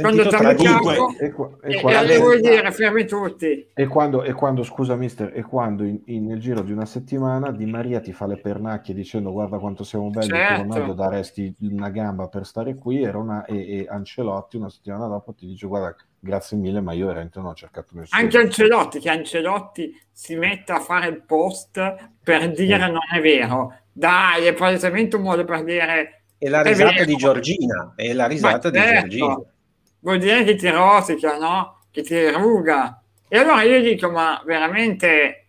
Quando ti hanno chiamato e, e, e, e vuoi dire fermi tutti. E quando, e quando scusa mister e quando in, in, nel giro di una settimana Di Maria ti fa le pernacchie dicendo guarda quanto siamo belli certo. Ronaldo daresti una gamba per stare qui e, Rona, e, Ancelotti una settimana dopo ti dice guarda grazie mille ma io veramente non ho cercato nessuno anche Ancelotti che Ancelotti si mette a fare il post per dire sì. non è vero. Dai è palesemente un modo per dire e la risata di Giorgina e la risata ma di certo. Giorgina vuol dire che ti rosica, no? Che ti ruga. E allora io dico, ma veramente,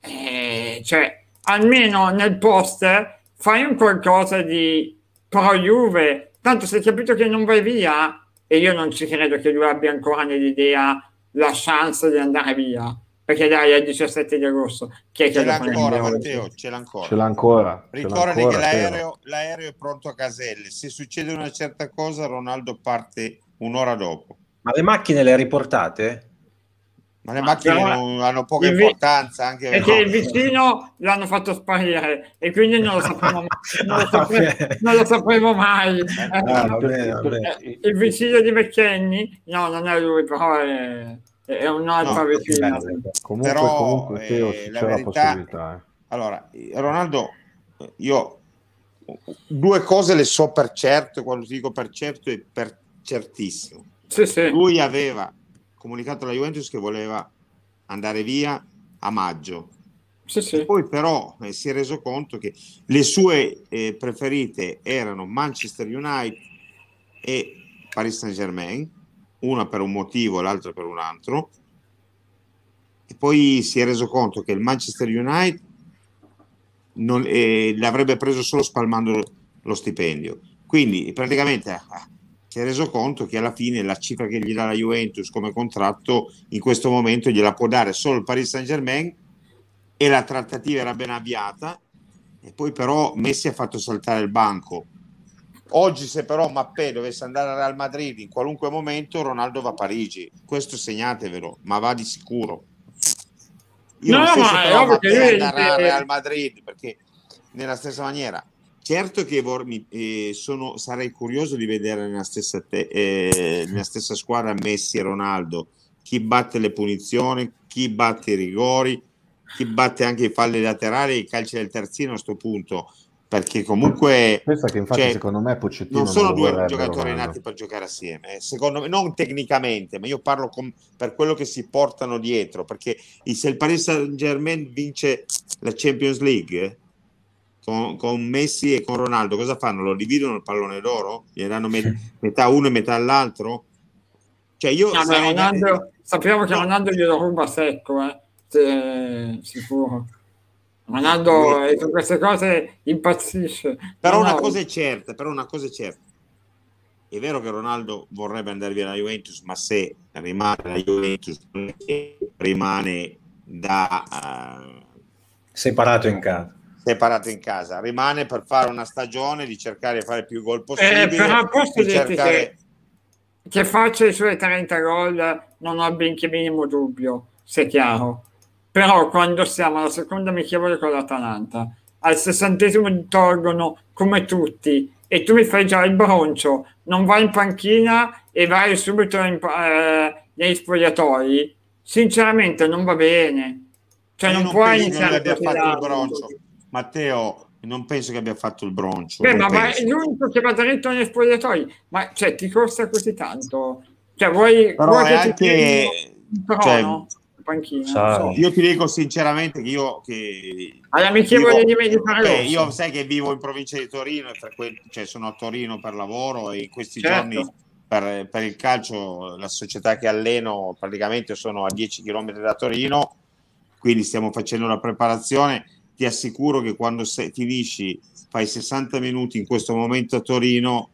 eh, cioè, almeno nel post fai un qualcosa di pro Juve, tanto se hai capito che non vai via, e io non ci credo che lui abbia ancora nell'idea la chance di andare via, perché dai, è il 17 di agosto. Chi è ce l'ha ancora, Matteo, ce l'ha ancora. Ce l'ha ancora. Ricordati che l'aereo, l'aereo, è pronto a Caselle. Se succede una certa cosa, Ronaldo parte un'ora dopo. Ma le macchine le ha riportate? Ma le macchine però, hanno poca importanza anche perché no. il vicino l'hanno fatto sparire e quindi non lo sapremo mai. Non lo sapremo, non lo sapremo mai. Ah, vabbè, vabbè. Il vicino di McKenny, no, non è lui, però è, è un altro no, vicino. Comunque, però, comunque Teo, eh, la, verità, possibilità. Eh. Allora, Ronaldo, io due cose le so per certo, quando dico per certo è per certissimo. Sì, sì. Lui aveva comunicato alla Juventus che voleva andare via a maggio. Sì, sì. Poi però eh, si è reso conto che le sue eh, preferite erano Manchester United e Paris Saint Germain, una per un motivo, l'altra per un altro. E poi si è reso conto che il Manchester United non, eh, l'avrebbe preso solo spalmando lo stipendio. Quindi praticamente ah, si è reso conto che alla fine la cifra che gli dà la Juventus come contratto in questo momento gliela può dare solo il Paris Saint Germain e la trattativa era ben avviata e poi però Messi ha fatto saltare il banco. Oggi se però Mappé dovesse andare al Real Madrid in qualunque momento Ronaldo va a Parigi. Questo segnatevelo ma va di sicuro. Io no, non so se però Mappé andrà al Real Madrid perché nella stessa maniera Certo che vormi, eh, sono, sarei curioso di vedere nella stessa, te, eh, nella stessa squadra Messi e Ronaldo chi batte le punizioni, chi batte i rigori, chi batte anche i falli laterali e i calci del terzino a questo punto perché comunque pensa che infatti cioè, secondo me Pochettino non sono non due giocatori Ronaldo. nati per giocare assieme eh. secondo me non tecnicamente ma io parlo com, per quello che si portano dietro perché se il Paris Saint Germain vince la Champions League con, con, Messi e con Ronaldo, cosa fanno? Lo dividono il pallone d'oro? Gli danno met- metà uno e metà all'altro? Cioè io no, sarei... Ronaldo, sappiamo che Ronaldo glielo ruba secco, eh? Se, sicuro. Ronaldo e su queste cose impazzisce. Però una cosa è certa, però una cosa è certa. È vero che Ronaldo vorrebbe andare via dalla Juventus, ma se rimane la Juventus rimane da uh... separato in casa separato in casa, rimane per fare una stagione di cercare di fare più gol possibile. Eh, però posso dirti cercare... che, che faccia i suoi 30 gol non ho benché minimo dubbio, se è chiaro. Però quando siamo alla seconda amichevole con l'Atalanta, al sessantesimo ti tolgono come tutti e tu mi fai già il broncio, non vai in panchina e vai subito in, eh, nei spogliatoi, sinceramente non va bene. Cioè non, non puoi iniziare a fatto il broncio. Matteo, non penso che abbia fatto il broncio. Beh, ma, ma, è l'unico che va dritto negli spogliatoi. Ma cioè, ti costa così tanto? Cioè, vuoi, Però vuoi che anche... Cioè, panchina. So. Io ti dico sinceramente che io che all'amichevole di me di fare io sai che vivo in provincia di Torino e frequento, cioè sono a Torino per lavoro e in questi certo. giorni per, per, il calcio la società che alleno praticamente sono a 10 km da Torino quindi stiamo facendo la preparazione ti assicuro che quando sei, finisci, fai 60 minuti in questo momento a Torino,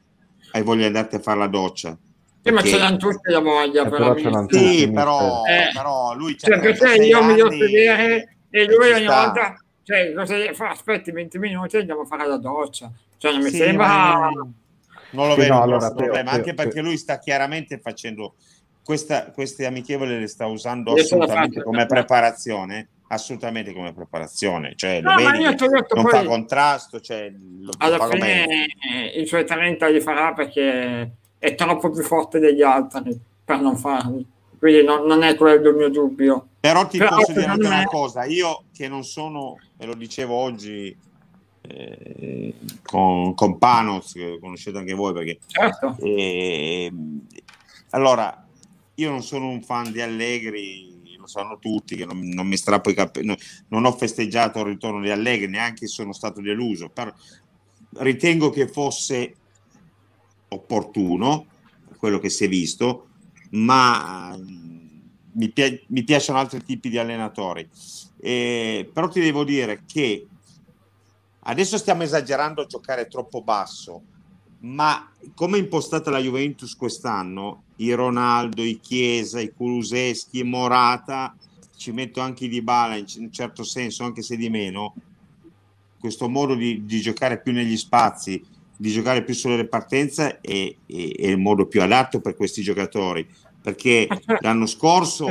hai voglia di andarti a fare la doccia. Sì, ma ce l'hanno tutti la voglia, eh, però. però sì, però, eh, però lui cioè, perché io mi devo sedere e lui ogni sta. volta cioè, cosa fa? aspetti 20 minuti e andiamo a fare la doccia. Cioè, non mi sì, sembra... Non lo vedo no, allora, problema, per, anche per, perché lui sta chiaramente facendo questa, queste amichevoli le sta usando assolutamente come preparazione assolutamente come preparazione, cioè no, lo vedi, non fa contrasto, cioè, lo alla fine come... i suoi 30 li farà perché è troppo più forte degli altri per non farli. Quindi non, non è quello il mio dubbio. Però ti Però posso dire me... una cosa, io che non sono, e lo dicevo oggi eh, con, con Panos, che conoscete anche voi, perché... Certo. Eh, allora, io non sono un fan di Allegri, lo sanno tutti, che non, non mi strappo i capelli, non ho festeggiato il ritorno di Allegri, neanche sono stato deluso, però ritengo che fosse opportuno quello che si è visto, ma mi, pi- mi piacciono altri tipi di allenatori. Eh, però ti devo dire che adesso stiamo esagerando a giocare troppo basso, ma come è impostata la Juventus quest'anno, i Ronaldo, i Chiesa, i Kuluseschi, i Morata, ci metto anche i Dybala in un certo senso, anche se di meno, questo modo di, di giocare più negli spazi, di giocare più sulle partenze è, è, è, il modo più adatto per questi giocatori. Perché l'anno scorso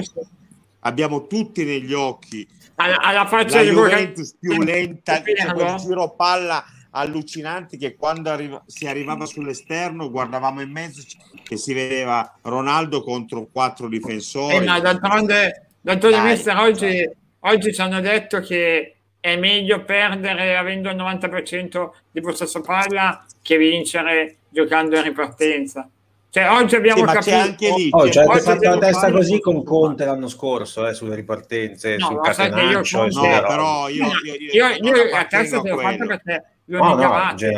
abbiamo tutti negli occhi alla, alla faccia la Juventus più lenta cioè quel giro palla allucinanti che quando arriva, si arrivava sull'esterno guardavamo in mezzo che si vedeva Ronaldo contro quattro difensori. Eh no, d'altronde, d'altronde mister, oggi, oggi ci hanno detto che è meglio perdere avendo il 90% di possesso palla che vincere giocando in ripartenza cioè, oggi abbiamo sì, capito. Anche lì, oh, cioè, avete fatto la testa così con Conte l'anno scorso eh, sulle ripartenze, no, sul catenaccio. Io, no, però io, io, io, io, io la testa te l'ho fatta perché lo no, negavate.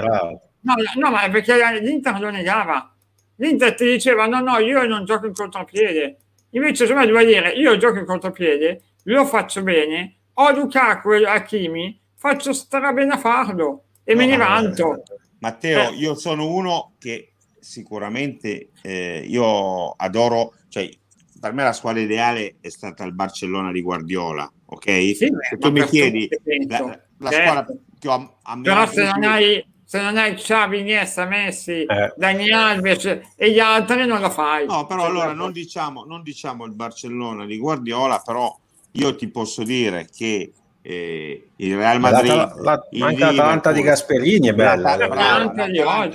No, no, no, ma perché l'Inter lo negava. L'Inter ti diceva no, no, io non gioco in contropiede. Invece insomma doveva dire io gioco in contropiede, lo faccio bene, ho Lukaku e Hakimi, faccio strabene a farlo e no, me ne vanto. Matteo, eh. io sono uno che sicuramente eh, io adoro, cioè per me la squadra ideale è stata il Barcellona di Guardiola, ok? Sì, se tu mi chiedi la, la certo. squadra che ho ammirato Però se non hai se non hai Xavi, Iniesta, Messi, eh. Dani Alves e gli altri non lo fai. No, però allora non diciamo, non diciamo il Barcellona di Guardiola, però io ti posso dire che eh, il Real Madrid, la, la, il anche l'Atalanta di Gasperini è bella. L'Atalanta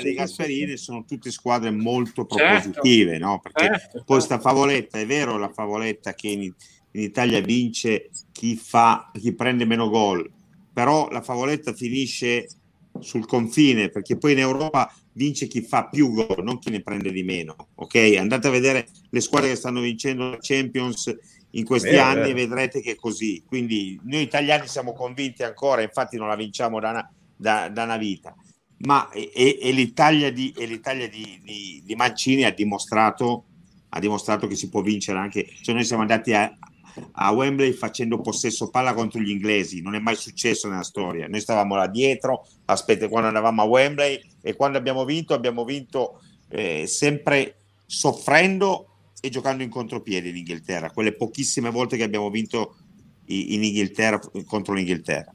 di Gasperini sono tutte squadre molto certo. propositive, certo. no? Perché certo, questa certo. favoletta è vero la favoletta che in, in, Italia vince chi fa chi prende meno gol, però la favoletta finisce sul confine perché poi in Europa vince chi fa più gol, non chi ne prende di meno. Ok, andate a vedere le squadre che stanno vincendo la Champions in questi vero, anni vero. vedrete che è così. Quindi noi italiani siamo convinti ancora, infatti non la vinciamo da una, da, da una vita. Ma e, e l'Italia, di, e l'Italia di, di, di, Mancini ha dimostrato, ha dimostrato che si può vincere anche. Cioè noi siamo andati a, a Wembley facendo possesso palla contro gli inglesi, non è mai successo nella storia. Noi stavamo là dietro, aspetta, quando andavamo a Wembley e quando abbiamo vinto, abbiamo vinto eh, sempre soffrendo e giocando in contropiede in Inghilterra, quelle pochissime volte che abbiamo vinto in Inghilterra contro l'Inghilterra.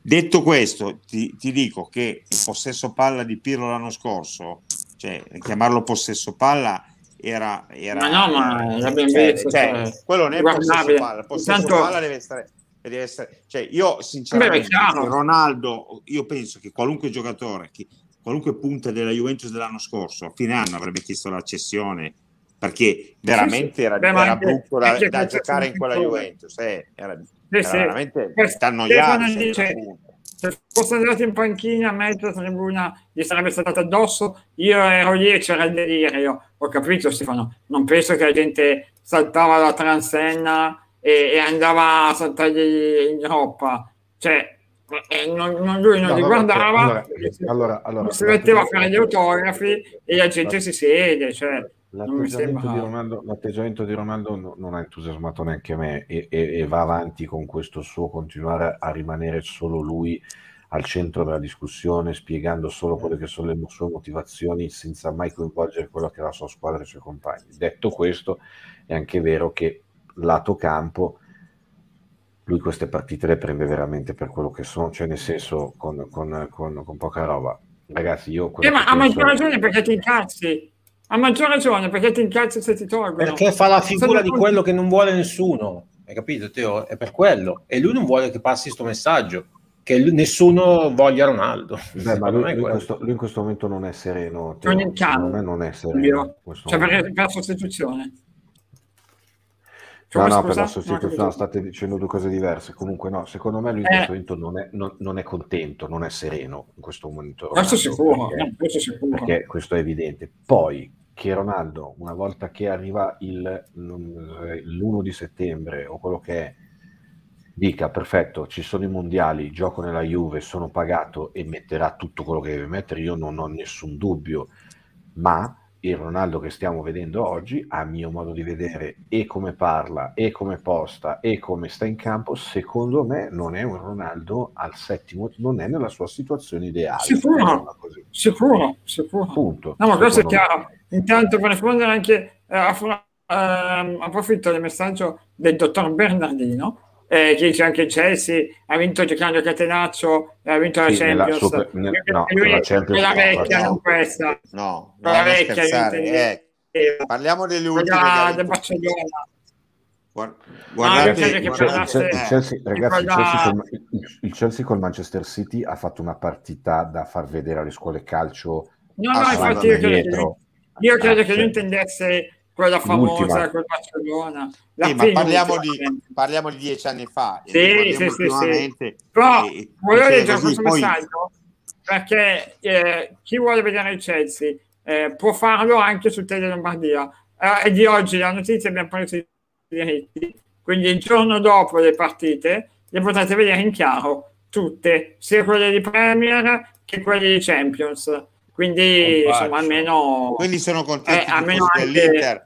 Detto questo, ti, ti, dico che il possesso palla di Pirlo l'anno scorso, cioè chiamarlo possesso palla era. era ma no, ma l'abbiamo cioè, visto. Cioè, cioè, quello non è possesso palla, possesso Tanto... palla deve essere. Deve essere cioè, io sinceramente, Beh, Ronaldo, io penso che qualunque giocatore, che, qualunque punta della Juventus dell'anno scorso, a fine anno avrebbe chiesto la cessione perché veramente era, era brutto da, da giocare in quella Juventus, eh, era, sì, era sì. veramente annoiato. Se fosse andato in panchina, mezza tribuna gli sarebbe saltato addosso. Io ero lì e c'era il delirio. Ho capito, Stefano. Non penso che la gente saltava la transenna e, e andava a saltargli in roppa. Cioè, eh, non, non, lui non no, li guardava, allora, allora, allora, si metteva a fare gli autografi e la gente si siede. Cioè, L'atteggiamento di, Ronaldo, l'atteggiamento di Ronaldo no, non ha entusiasmato neanche me e, e, e, va avanti con questo suo continuare a rimanere solo lui al centro della discussione, spiegando solo quelle che sono le sue motivazioni senza mai coinvolgere quello che è la sua squadra e i suoi compagni. Detto questo, è anche vero che lato campo lui queste partite le prende veramente per quello che sono, cioè nel senso con, con, con, con poca roba. Ragazzi, io... Eh, ma ha maggior ragione perché ti incazzi ha maggior ragione perché ti incalzi se ti tolgono. Perché fa la figura di quello che non vuole nessuno. Hai capito, Teo? È per quello. E lui non vuole che passi questo messaggio. che nessuno voglia Ronaldo. Beh, ma lui, lui, in questo, lui, in questo, momento non è sereno. Non, in secondo me non è sereno. Cioè per, per la sostituzione. No, no, per la sostituzione no, state dicendo due cose diverse. Comunque, no, secondo me lui in eh. questo momento non è, non, non è, contento, non è sereno in questo momento. Questo sicuro, perché, questo sicuro. Perché questo è evidente. Poi che Ronaldo, una volta che arriva il, l'1 di settembre o quello che è, dica perfetto, ci sono i mondiali, gioco nella Juve, sono pagato e metterà tutto quello che deve mettere, io non ho nessun dubbio, ma il Ronaldo che stiamo vedendo oggi, a mio modo di vedere, e come parla, e come posta, e come sta in campo, secondo me non è un Ronaldo al settimo, non è nella sua situazione ideale. Sicuro, sicuro, sicuro. Punto. No, ma questo è chiaro. Intanto per rispondere anche, eh, eh, approfitto del messaggio del dottor Bernardino, eh, che dice anche Chelsea ha vinto giocando a Catenaccio ha vinto la sì, Champions. Super, nel, no, lui, la Champions la vecchia no, non questa. No, no la vecchia eh, parliamo delle ultime da, del Barcellona. Guardate, il Chelsea, ragazzi, il Chelsea, col, il Chelsea col Manchester City ha fatto una partita da far vedere alle scuole calcio. No, no, infatti io credo, che, io credo ah, che lui intendesse quella famosa col Barcellona. Sì, ma parliamo di, parliamo di, dieci anni fa. Sì, sì, sì, sì. Però e, volevo leggere questo poi... messaggio perché eh, chi vuole vedere il Chelsea eh, può farlo anche su Tele Lombardia. Eh, e di oggi la notizia abbiamo preso i diritti, quindi il giorno dopo le partite le potete vedere in chiaro tutte, sia quelle di Premier che quelle di Champions. Quindi, insomma, almeno. Quindi sono contenti eh, almeno anche, dell'Inter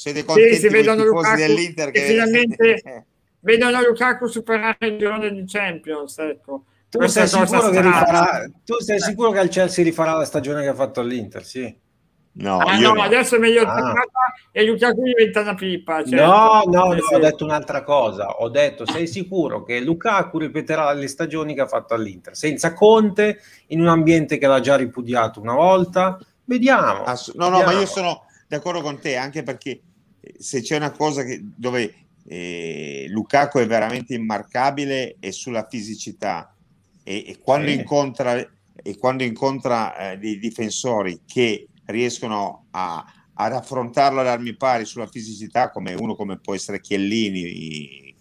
siete contenti sì, si vedono Lukaku, dell'Inter che finalmente vedono Lukaku superare il girone di Champions ecco. Tu sei, rifarà, tu sei, sicuro che il Chelsea rifarà la stagione che ha fatto all'Inter? Sì. No, ah, no, no, adesso è meglio ah. e Lukaku diventa una pippa. Certo. No, no, no, ho detto un'altra cosa. Ho detto, sei sicuro che Lukaku ripeterà le stagioni che ha fatto all'Inter, senza Conte, in un ambiente che l'ha già ripudiato una volta? Vediamo. Ass- no, vediamo. no, ma io sono d'accordo con te, anche perché se c'è una cosa che, dove eh, Lukaku è veramente immarcabile è sulla fisicità. E, e quando sì. incontra, e quando incontra eh, dei difensori che riescono a, ad affrontarlo ad armi pari sulla fisicità come uno come può essere Chiellini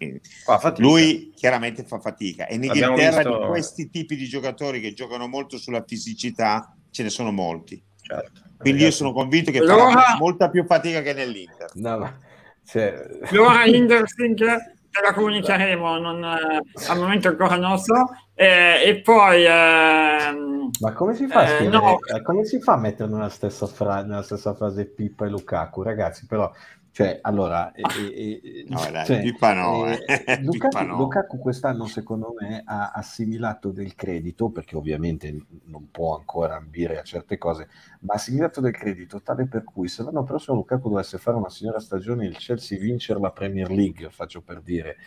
lui chiaramente fa fatica. E in Inghilterra visto... di questi tipi di giocatori che giocano molto sulla fisicità ce ne sono molti certo. Quindi io sono convinto che allora, farà molta più fatica che nell'Inter. No, ma, cioè... Allora Indersing te la comunicheremo, non, eh, al momento ancora nostro. Eh, e poi... Eh, ma come si fa a eh, scrivere, no. Eh, come si fa a mettere nella stessa, fra- nella stessa frase Pippa e Lukaku? Ragazzi, però cioè, allora, eh, eh, no, dai, cioè, Pippa no, eh. Lukaku, no. Lukaku quest'anno secondo me ha assimilato del credito, perché ovviamente non può ancora ambire a certe cose, ma ha assimilato del credito tale per cui se l'anno prossimo Lukaku dovesse fare una signora stagione il Chelsea vincere la Premier League, faccio per dire,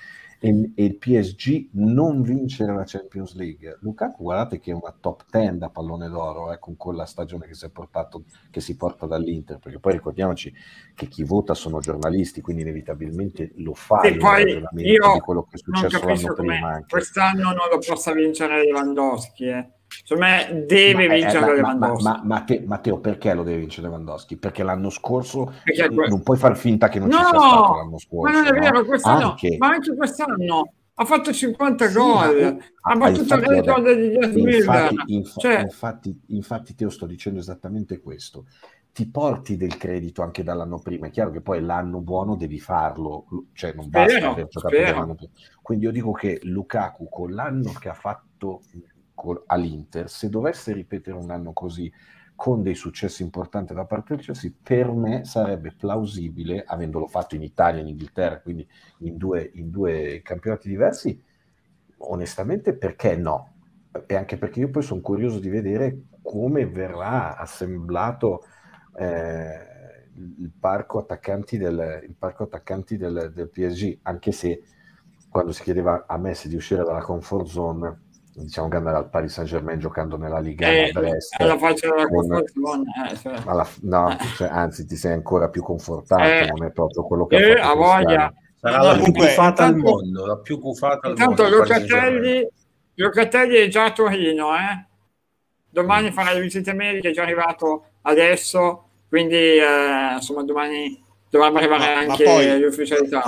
e, il PSG non vincere la Champions League. Lukaku, guardate che è una top 10 da pallone d'oro eh, con quella stagione che si, portato, che si porta dall'Inter, perché poi ricordiamoci che chi vota sono giornalisti, quindi inevitabilmente lo fa e poi io di quello che è successo l'anno prima. Anche. Quest'anno non lo possa vincere Lewandowski. Eh Secondo me deve ma, vincere eh, Lewandowski. Ma, ma, ma, Matteo, perché lo deve vincere Lewandowski? Perché l'anno scorso perché non puoi far finta che non no, ci sia stato l'anno scorso. Ma non è vero, quest'anno, anche... ma anche quest'anno ha fatto 50 sì, gol, ha battuto il record di infatti, inf- cioè... infatti, infatti te lo sto dicendo esattamente questo ti porti del credito anche dall'anno prima. È chiaro che poi l'anno buono devi farlo, cioè non basta spero, aver giocato l'anno prima. Quindi io dico che Lukaku con l'anno che ha fatto all'Inter, se dovesse ripetere un anno così con dei successi importanti da parte del Chelsea, per me sarebbe plausibile, avendolo fatto in Italia e in Inghilterra, quindi in due, in due campionati diversi, onestamente perché no? E anche perché io poi sono curioso di vedere come verrà assemblato eh, il parco attaccanti del, parco attaccanti del, del PSG, anche se quando si chiedeva a Messi di uscire dalla comfort zone diciamo che andare al Paris Saint Germain giocando nella Liga eh, Brest alla faccia della con, eh, cioè. alla, no, cioè, anzi ti sei ancora più confortato eh, non è proprio quello che eh, ha voglia sarà la più cufata al mondo la più cufata al intanto mondo Locatelli Locatelli è già a Torino, eh? domani farà le visite mediche, è già arrivato adesso, quindi eh, insomma domani dovrebbe arrivare ma, anche ma poi, l'ufficialità.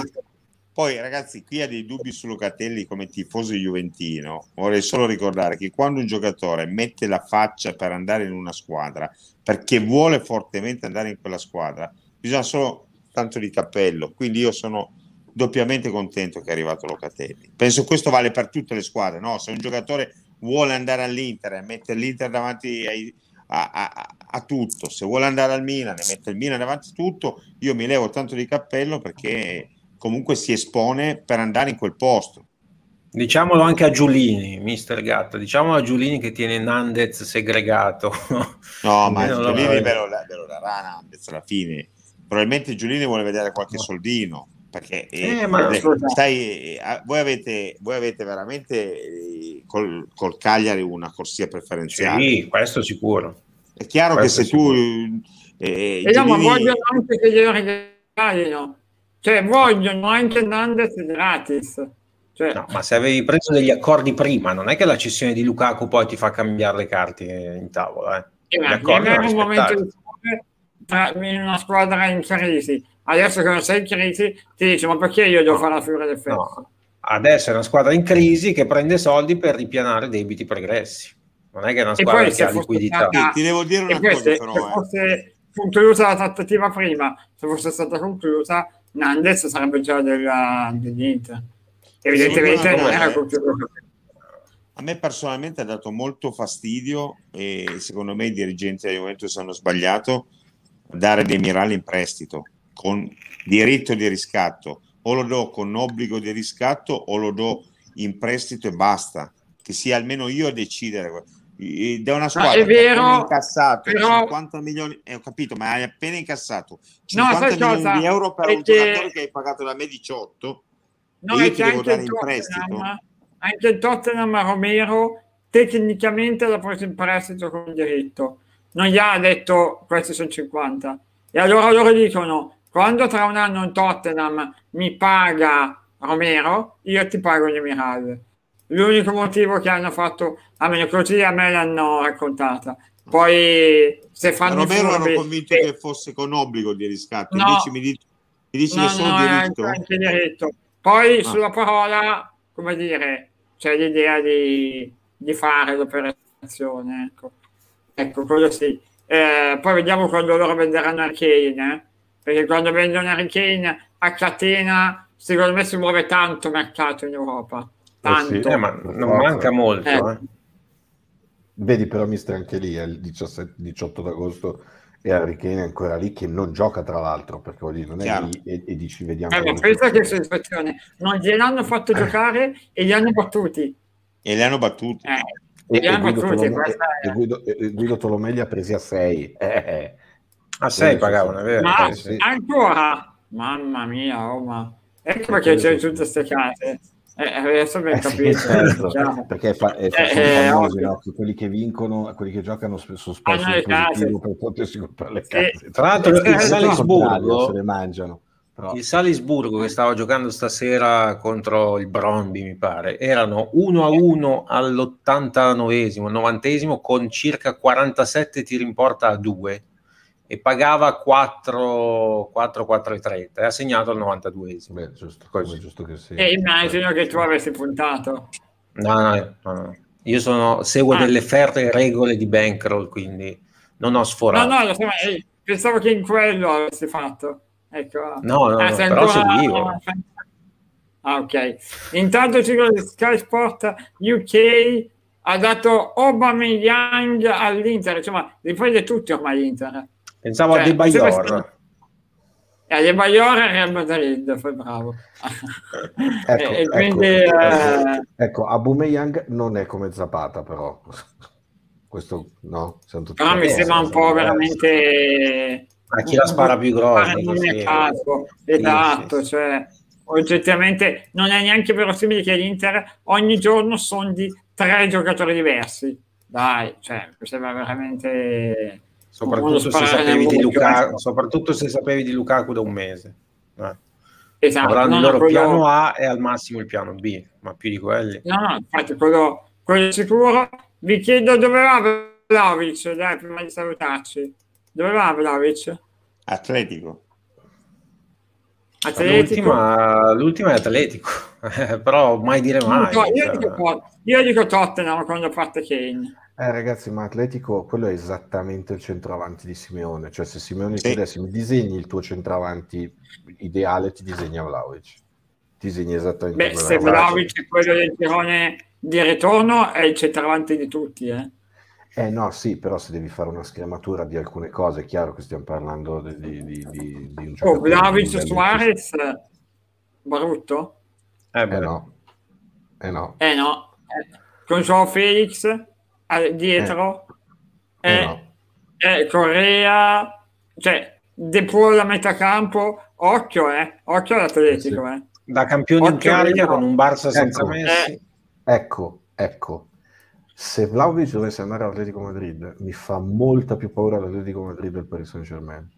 Poi ragazzi, qui ha dei dubbi su Locatelli come tifoso juventino. Vorrei solo ricordare che quando un giocatore mette la faccia per andare in una squadra, perché vuole fortemente andare in quella squadra, bisogna solo tanto di cappello. Quindi io sono doppiamente contento che è arrivato Locatelli. Penso questo vale per tutte le squadre, no? Se un giocatore vuole andare all'Inter e mette l'Inter davanti ai, a, a, a, tutto, se vuole andare al Milan e mette il Milan davanti a tutto, io mi levo tanto di cappello perché comunque si espone per andare in quel posto. Diciamolo anche a Giulini, mister Gatto, diciamolo a Giulini che tiene Nandez segregato. No, ma Giulini ve lo, ve lo darà Nandez alla fine. Probabilmente Giulini vuole vedere qualche soldino perché eh, eh, ma, stai, eh, voi, avete, voi avete veramente eh, col, col, Cagliari una corsia preferenziale. Sì, questo sicuro. È chiaro questo che se tu... Eh, eh, no, ma vogliono anche che glielo regalino. Cioè, vogliono anche Nandes gratis. Cioè, no, ma se avevi preso degli accordi prima, non è che la cessione di Lukaku poi ti fa cambiare le carte in tavola. Eh. Eh, ma un momento di in una squadra in crisi adesso che non sei in crisi ti dice ma perché io devo fare la figura del ferro? No. Adesso è una squadra in crisi che prende soldi per ripianare debiti pregressi. Non è che è una squadra che ha liquidità. Stata... Ti devo dire una cosa però. Se eh. fosse conclusa la trattativa prima, se fosse stata conclusa, Nandes sarebbe già della, dell'Inter. Evidentemente non era conclusa. A me personalmente ha dato molto fastidio e secondo me i dirigenti del Juventus hanno sbagliato dare dei Mirali in prestito con diritto di riscatto, o lo do con obbligo di riscatto o lo do in prestito e basta, che sia almeno io a decidere. Da una squadra è vero, che ha incassato però... 50 milioni, eh, ho capito, ma hai appena incassato 50 no, milioni cosa? di euro per è un che... giocatore che hai pagato da me 18 no, io ti devo dare in prestito. Anche il Tottenham Romero tecnicamente l'ha preso in prestito con diritto, non gli ha detto questi sono 50 e allora loro dicono quando tra un anno un Tottenham mi paga Romero, io ti pago gli Emiral. L'unico motivo che hanno fatto, almeno così a me l'hanno raccontata. Poi se fanno Romero furbi, hanno convinto eh, che fosse con obbligo di riscatto, no, invece mi dici, mi dici no, che sono no, diritto. Anche diritto. Poi ah. sulla parola, come dire, c'è l'idea di, di fare l'operazione. Ecco, ecco quello sì. Eh, poi vediamo quando loro venderanno Arcane, eh? perché quando vendono Harry Kane a catena secondo me si muove tanto mercato in Europa tanto. Eh sì, eh, ma non manca molto eh. eh. vedi però mister anche lì è il 17, 18 d'agosto e Harry Kane è ancora lì che non gioca tra l'altro perché dire, non è Chiaro. lì e, e, dici vediamo eh, ma pensa che soddisfazione non gliel'hanno fatto eh. giocare e li hanno battuti e li hanno battuti e, e, Guido, Tolomei, è... Guido, Guido Tolomei li ha presi a 6 eh, a 6 pagavano, è vero? Ma eh, sì. ancora? Mamma mia, oh, ma... ecco perché c'è tutte queste case. Eh, adesso abbiamo eh, capito. Sì, certo. Cioè, perché è, fa- è eh, famosi, no? quelli che vincono, quelli che giocano spesso spesso positivo per potersi comprare le case. Tra l'altro il Salisburgo se le mangiano. Però. Il Salisburgo che stava giocando stasera contro il Bromby, mi pare, erano 1 a 1 all'89esimo, 90esimo con circa 47 tiri in porta a 2 e pagava 4, 4, 4 e 30 ha segnato al 92esimo. Beh, giusto, Così. giusto che sia. E immagino che tu avessi puntato. No, no, no. Io sono, seguo ah. delle ferre regole di bankroll, quindi non ho sforato. No, no, lo so, eh, pensavo che in quello avessi fatto. Ecco. No, no, ah, no però seguivo. Ah, ok. Intanto il ciclo di Sky Sport UK ha dato Aubameyang all'Inter, insomma, riprende tutti ormai l'Inter. Pensavo cioè, a De Bayor. E a De Bayor e Real Madrid, poi bravo. ecco, e, quindi, ecco, eh... ecco, Aubameyang non è come Zapata, però. Questo no, però mi sembra un po' veramente a chi la spara più grossa non è caso esatto sì, sì. cioè oggettivamente non è neanche verosimile che l'Inter ogni giorno sondi tre giocatori diversi dai cioè mi sembra veramente soprattutto se, sapevi di Lukaku, soprattutto se sapevi di Lukaku da un mese. Eh. Esatto, Avranno il loro quello... piano A e al massimo il piano B, ma più di quelli. No, no, infatti quello quello sicuro. Vi chiedo dove va Vlaovic, dai, prima di salutarci. Dove va Vlaovic? Atletico. Atletico. L'ultima, l'ultima è Atletico, però mai dire mai. No, io, cioè... dico, io dico Tottenham quando parte Kane. Eh, ragazzi, ma Atletico, quello è esattamente il centravanti di Simeone. Cioè, se Simeone sì. adesso mi disegni il tuo centravanti ideale, ti disegna Vlaovic. Ti disegni esattamente Beh, se Vlaovic è quello del girone di ritorno, è il centravanti di tutti, eh. Eh no, sì, però se devi fare una scrematura di alcune cose, è chiaro che stiamo parlando di, di, di, di un Oh, Vlaovic Suarez, brutto? Eh, eh, no. Eh no. Eh no. Eh, con Joao Felix dietro, eh. Eh, no. eh, Correa, cioè De Paul a metà campo, occhio, eh, occhio all'Atletico, eh. Da campione occhio in carica con un Barça senza ecco, Messi. Ecco, ecco. Se Vlaovic dovesse andare all'Atletico Madrid, mi fa molta più paura l'Atletico Madrid del Paris Saint Germain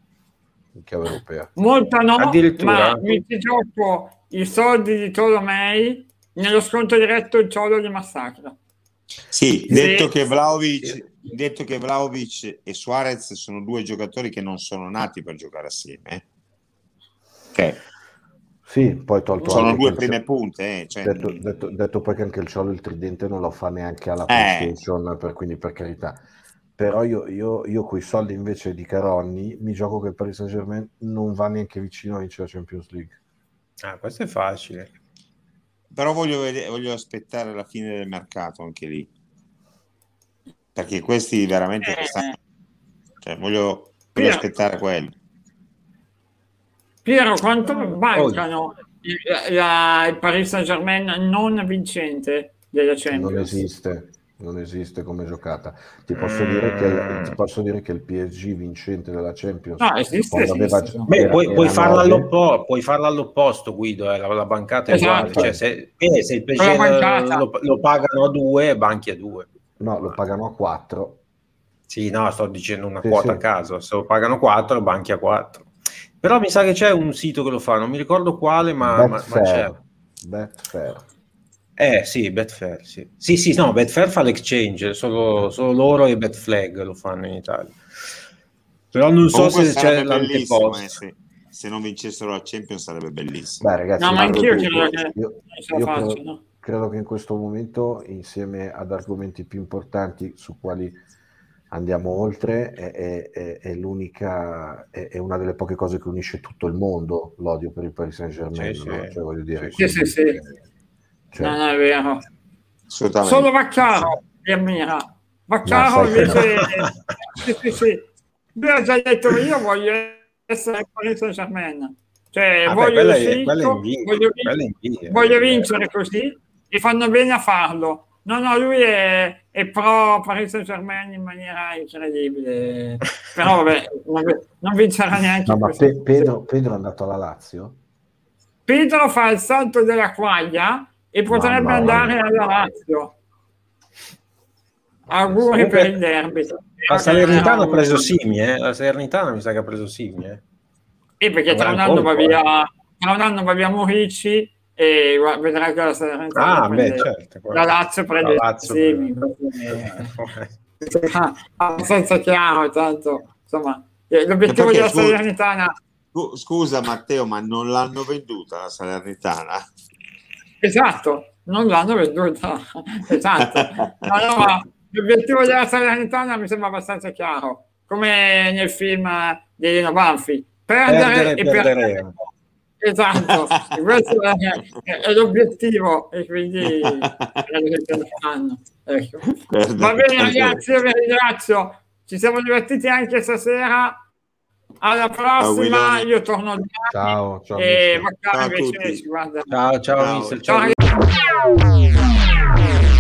in chiave europea. Molta no, ma mi ti gioco i soldi di Tolomei nello sconto diretto il ciolo di massacra. Sì, detto che, Vlaovic, detto che Vlaovic e Suarez sono due giocatori che non sono nati per giocare assieme. Eh. Ok. Sì, poi tolto sono due prime punte. Eh, cioè... detto, detto, detto, poi che anche il Ciolo il tridente non lo fa neanche alla eh. PlayStation, eh. per, quindi per carità. Però io, io, io con i soldi invece di Caronni mi gioco che il Paris Saint Germain non va neanche vicino a vincere la Champions League. Ah, questo è facile però voglio, vedere, voglio aspettare la fine del mercato anche lì. Perché questi veramente eh. stanno... cioè, voglio, voglio aspettare quello. Piero quanto mancano il, la, il Paris Saint Germain non vincente della Champions? non esiste non esiste come giocata. Ti posso, mm. dire, che, ti posso dire che il PSG vincente della Champions no, esiste, aveva, esiste. Beh, puoi, puoi, farlo all'opposto, puoi, farlo all'opposto, Guido. Eh, la, la, bancata è esatto. uguale. Cioè, se, eh, se, il PSG lo, lo, pagano a due, banchi a due. No, lo pagano a quattro. Sì, no, sto dicendo una sì, quota sì. a caso. Se lo pagano quattro, banchi a quattro. Però mi sa che c'è un sito che lo fa, non mi ricordo quale, ma, ma, ma c'è. Betfair. Eh sì, Betfair, sì. Sì, sì, no, Betfair fa l'exchange, solo, solo loro e Betflag lo fanno in Italia. Però non so se c'è l'anteposto. Eh, se, se non vincessero la Champions sarebbe bellissimo. Beh, ragazzi, no, ma anch'io credo che io, io faccio, credo, no? credo che in questo momento, insieme ad argomenti più importanti su quali andiamo oltre, è, è, è, è l'unica, è, una delle poche cose che unisce tutto il mondo, l'odio per il Paris Saint Germain. Sì, no? sì. Cioè, voglio dire, sì, sì, sì. Cioè, non è vero. Solo Vaccaro mi ammira. Vaccaro invece... sì, sì, sì. Lui ha già detto io voglio essere Paris Saint Germain. Cioè, ah, voglio, beh, è, voglio, vincere, voglio vincere così e fanno bene a farlo. No, no, lui è, è pro Paris Saint Germain in maniera incredibile. Però vabbè, non vincerà neanche. No, ma Pe- Pedro, Pedro è andato alla Lazio? Pedro fa il salto della quaglia e potrebbe Mamma andare alla Lazio. Auguri Comunque, per il derby. La Salernitana ha preso Simi, eh? la Salernitana mi sa che ha preso Simi. Eh? E perché tra un, anno va via, tra un anno va via Morici e vedrai che la Salernitana ah, beh, certo, la Lazio prende la Lazio Simi. abbastanza chiaro, tanto insomma l'obiettivo della Salernitana scusa Matteo ma non l'hanno venduta la Salernitana Esatto, non l'hanno venduta. esatto. Allora, l'obiettivo della Salernitana mi sembra abbastanza chiaro, come nel film di Elena Banfi. Perdere, perdere e perdere. Esatto, questo è, è, l'obiettivo e quindi ecco. Va bene ragazzi, io vi ringrazio. Ci siamo divertiti anche stasera. Alla prossima, io torno domani. Ciao, ciao. E ciao, invece ci guarda. ciao, ciao, ciao. ciao. ciao.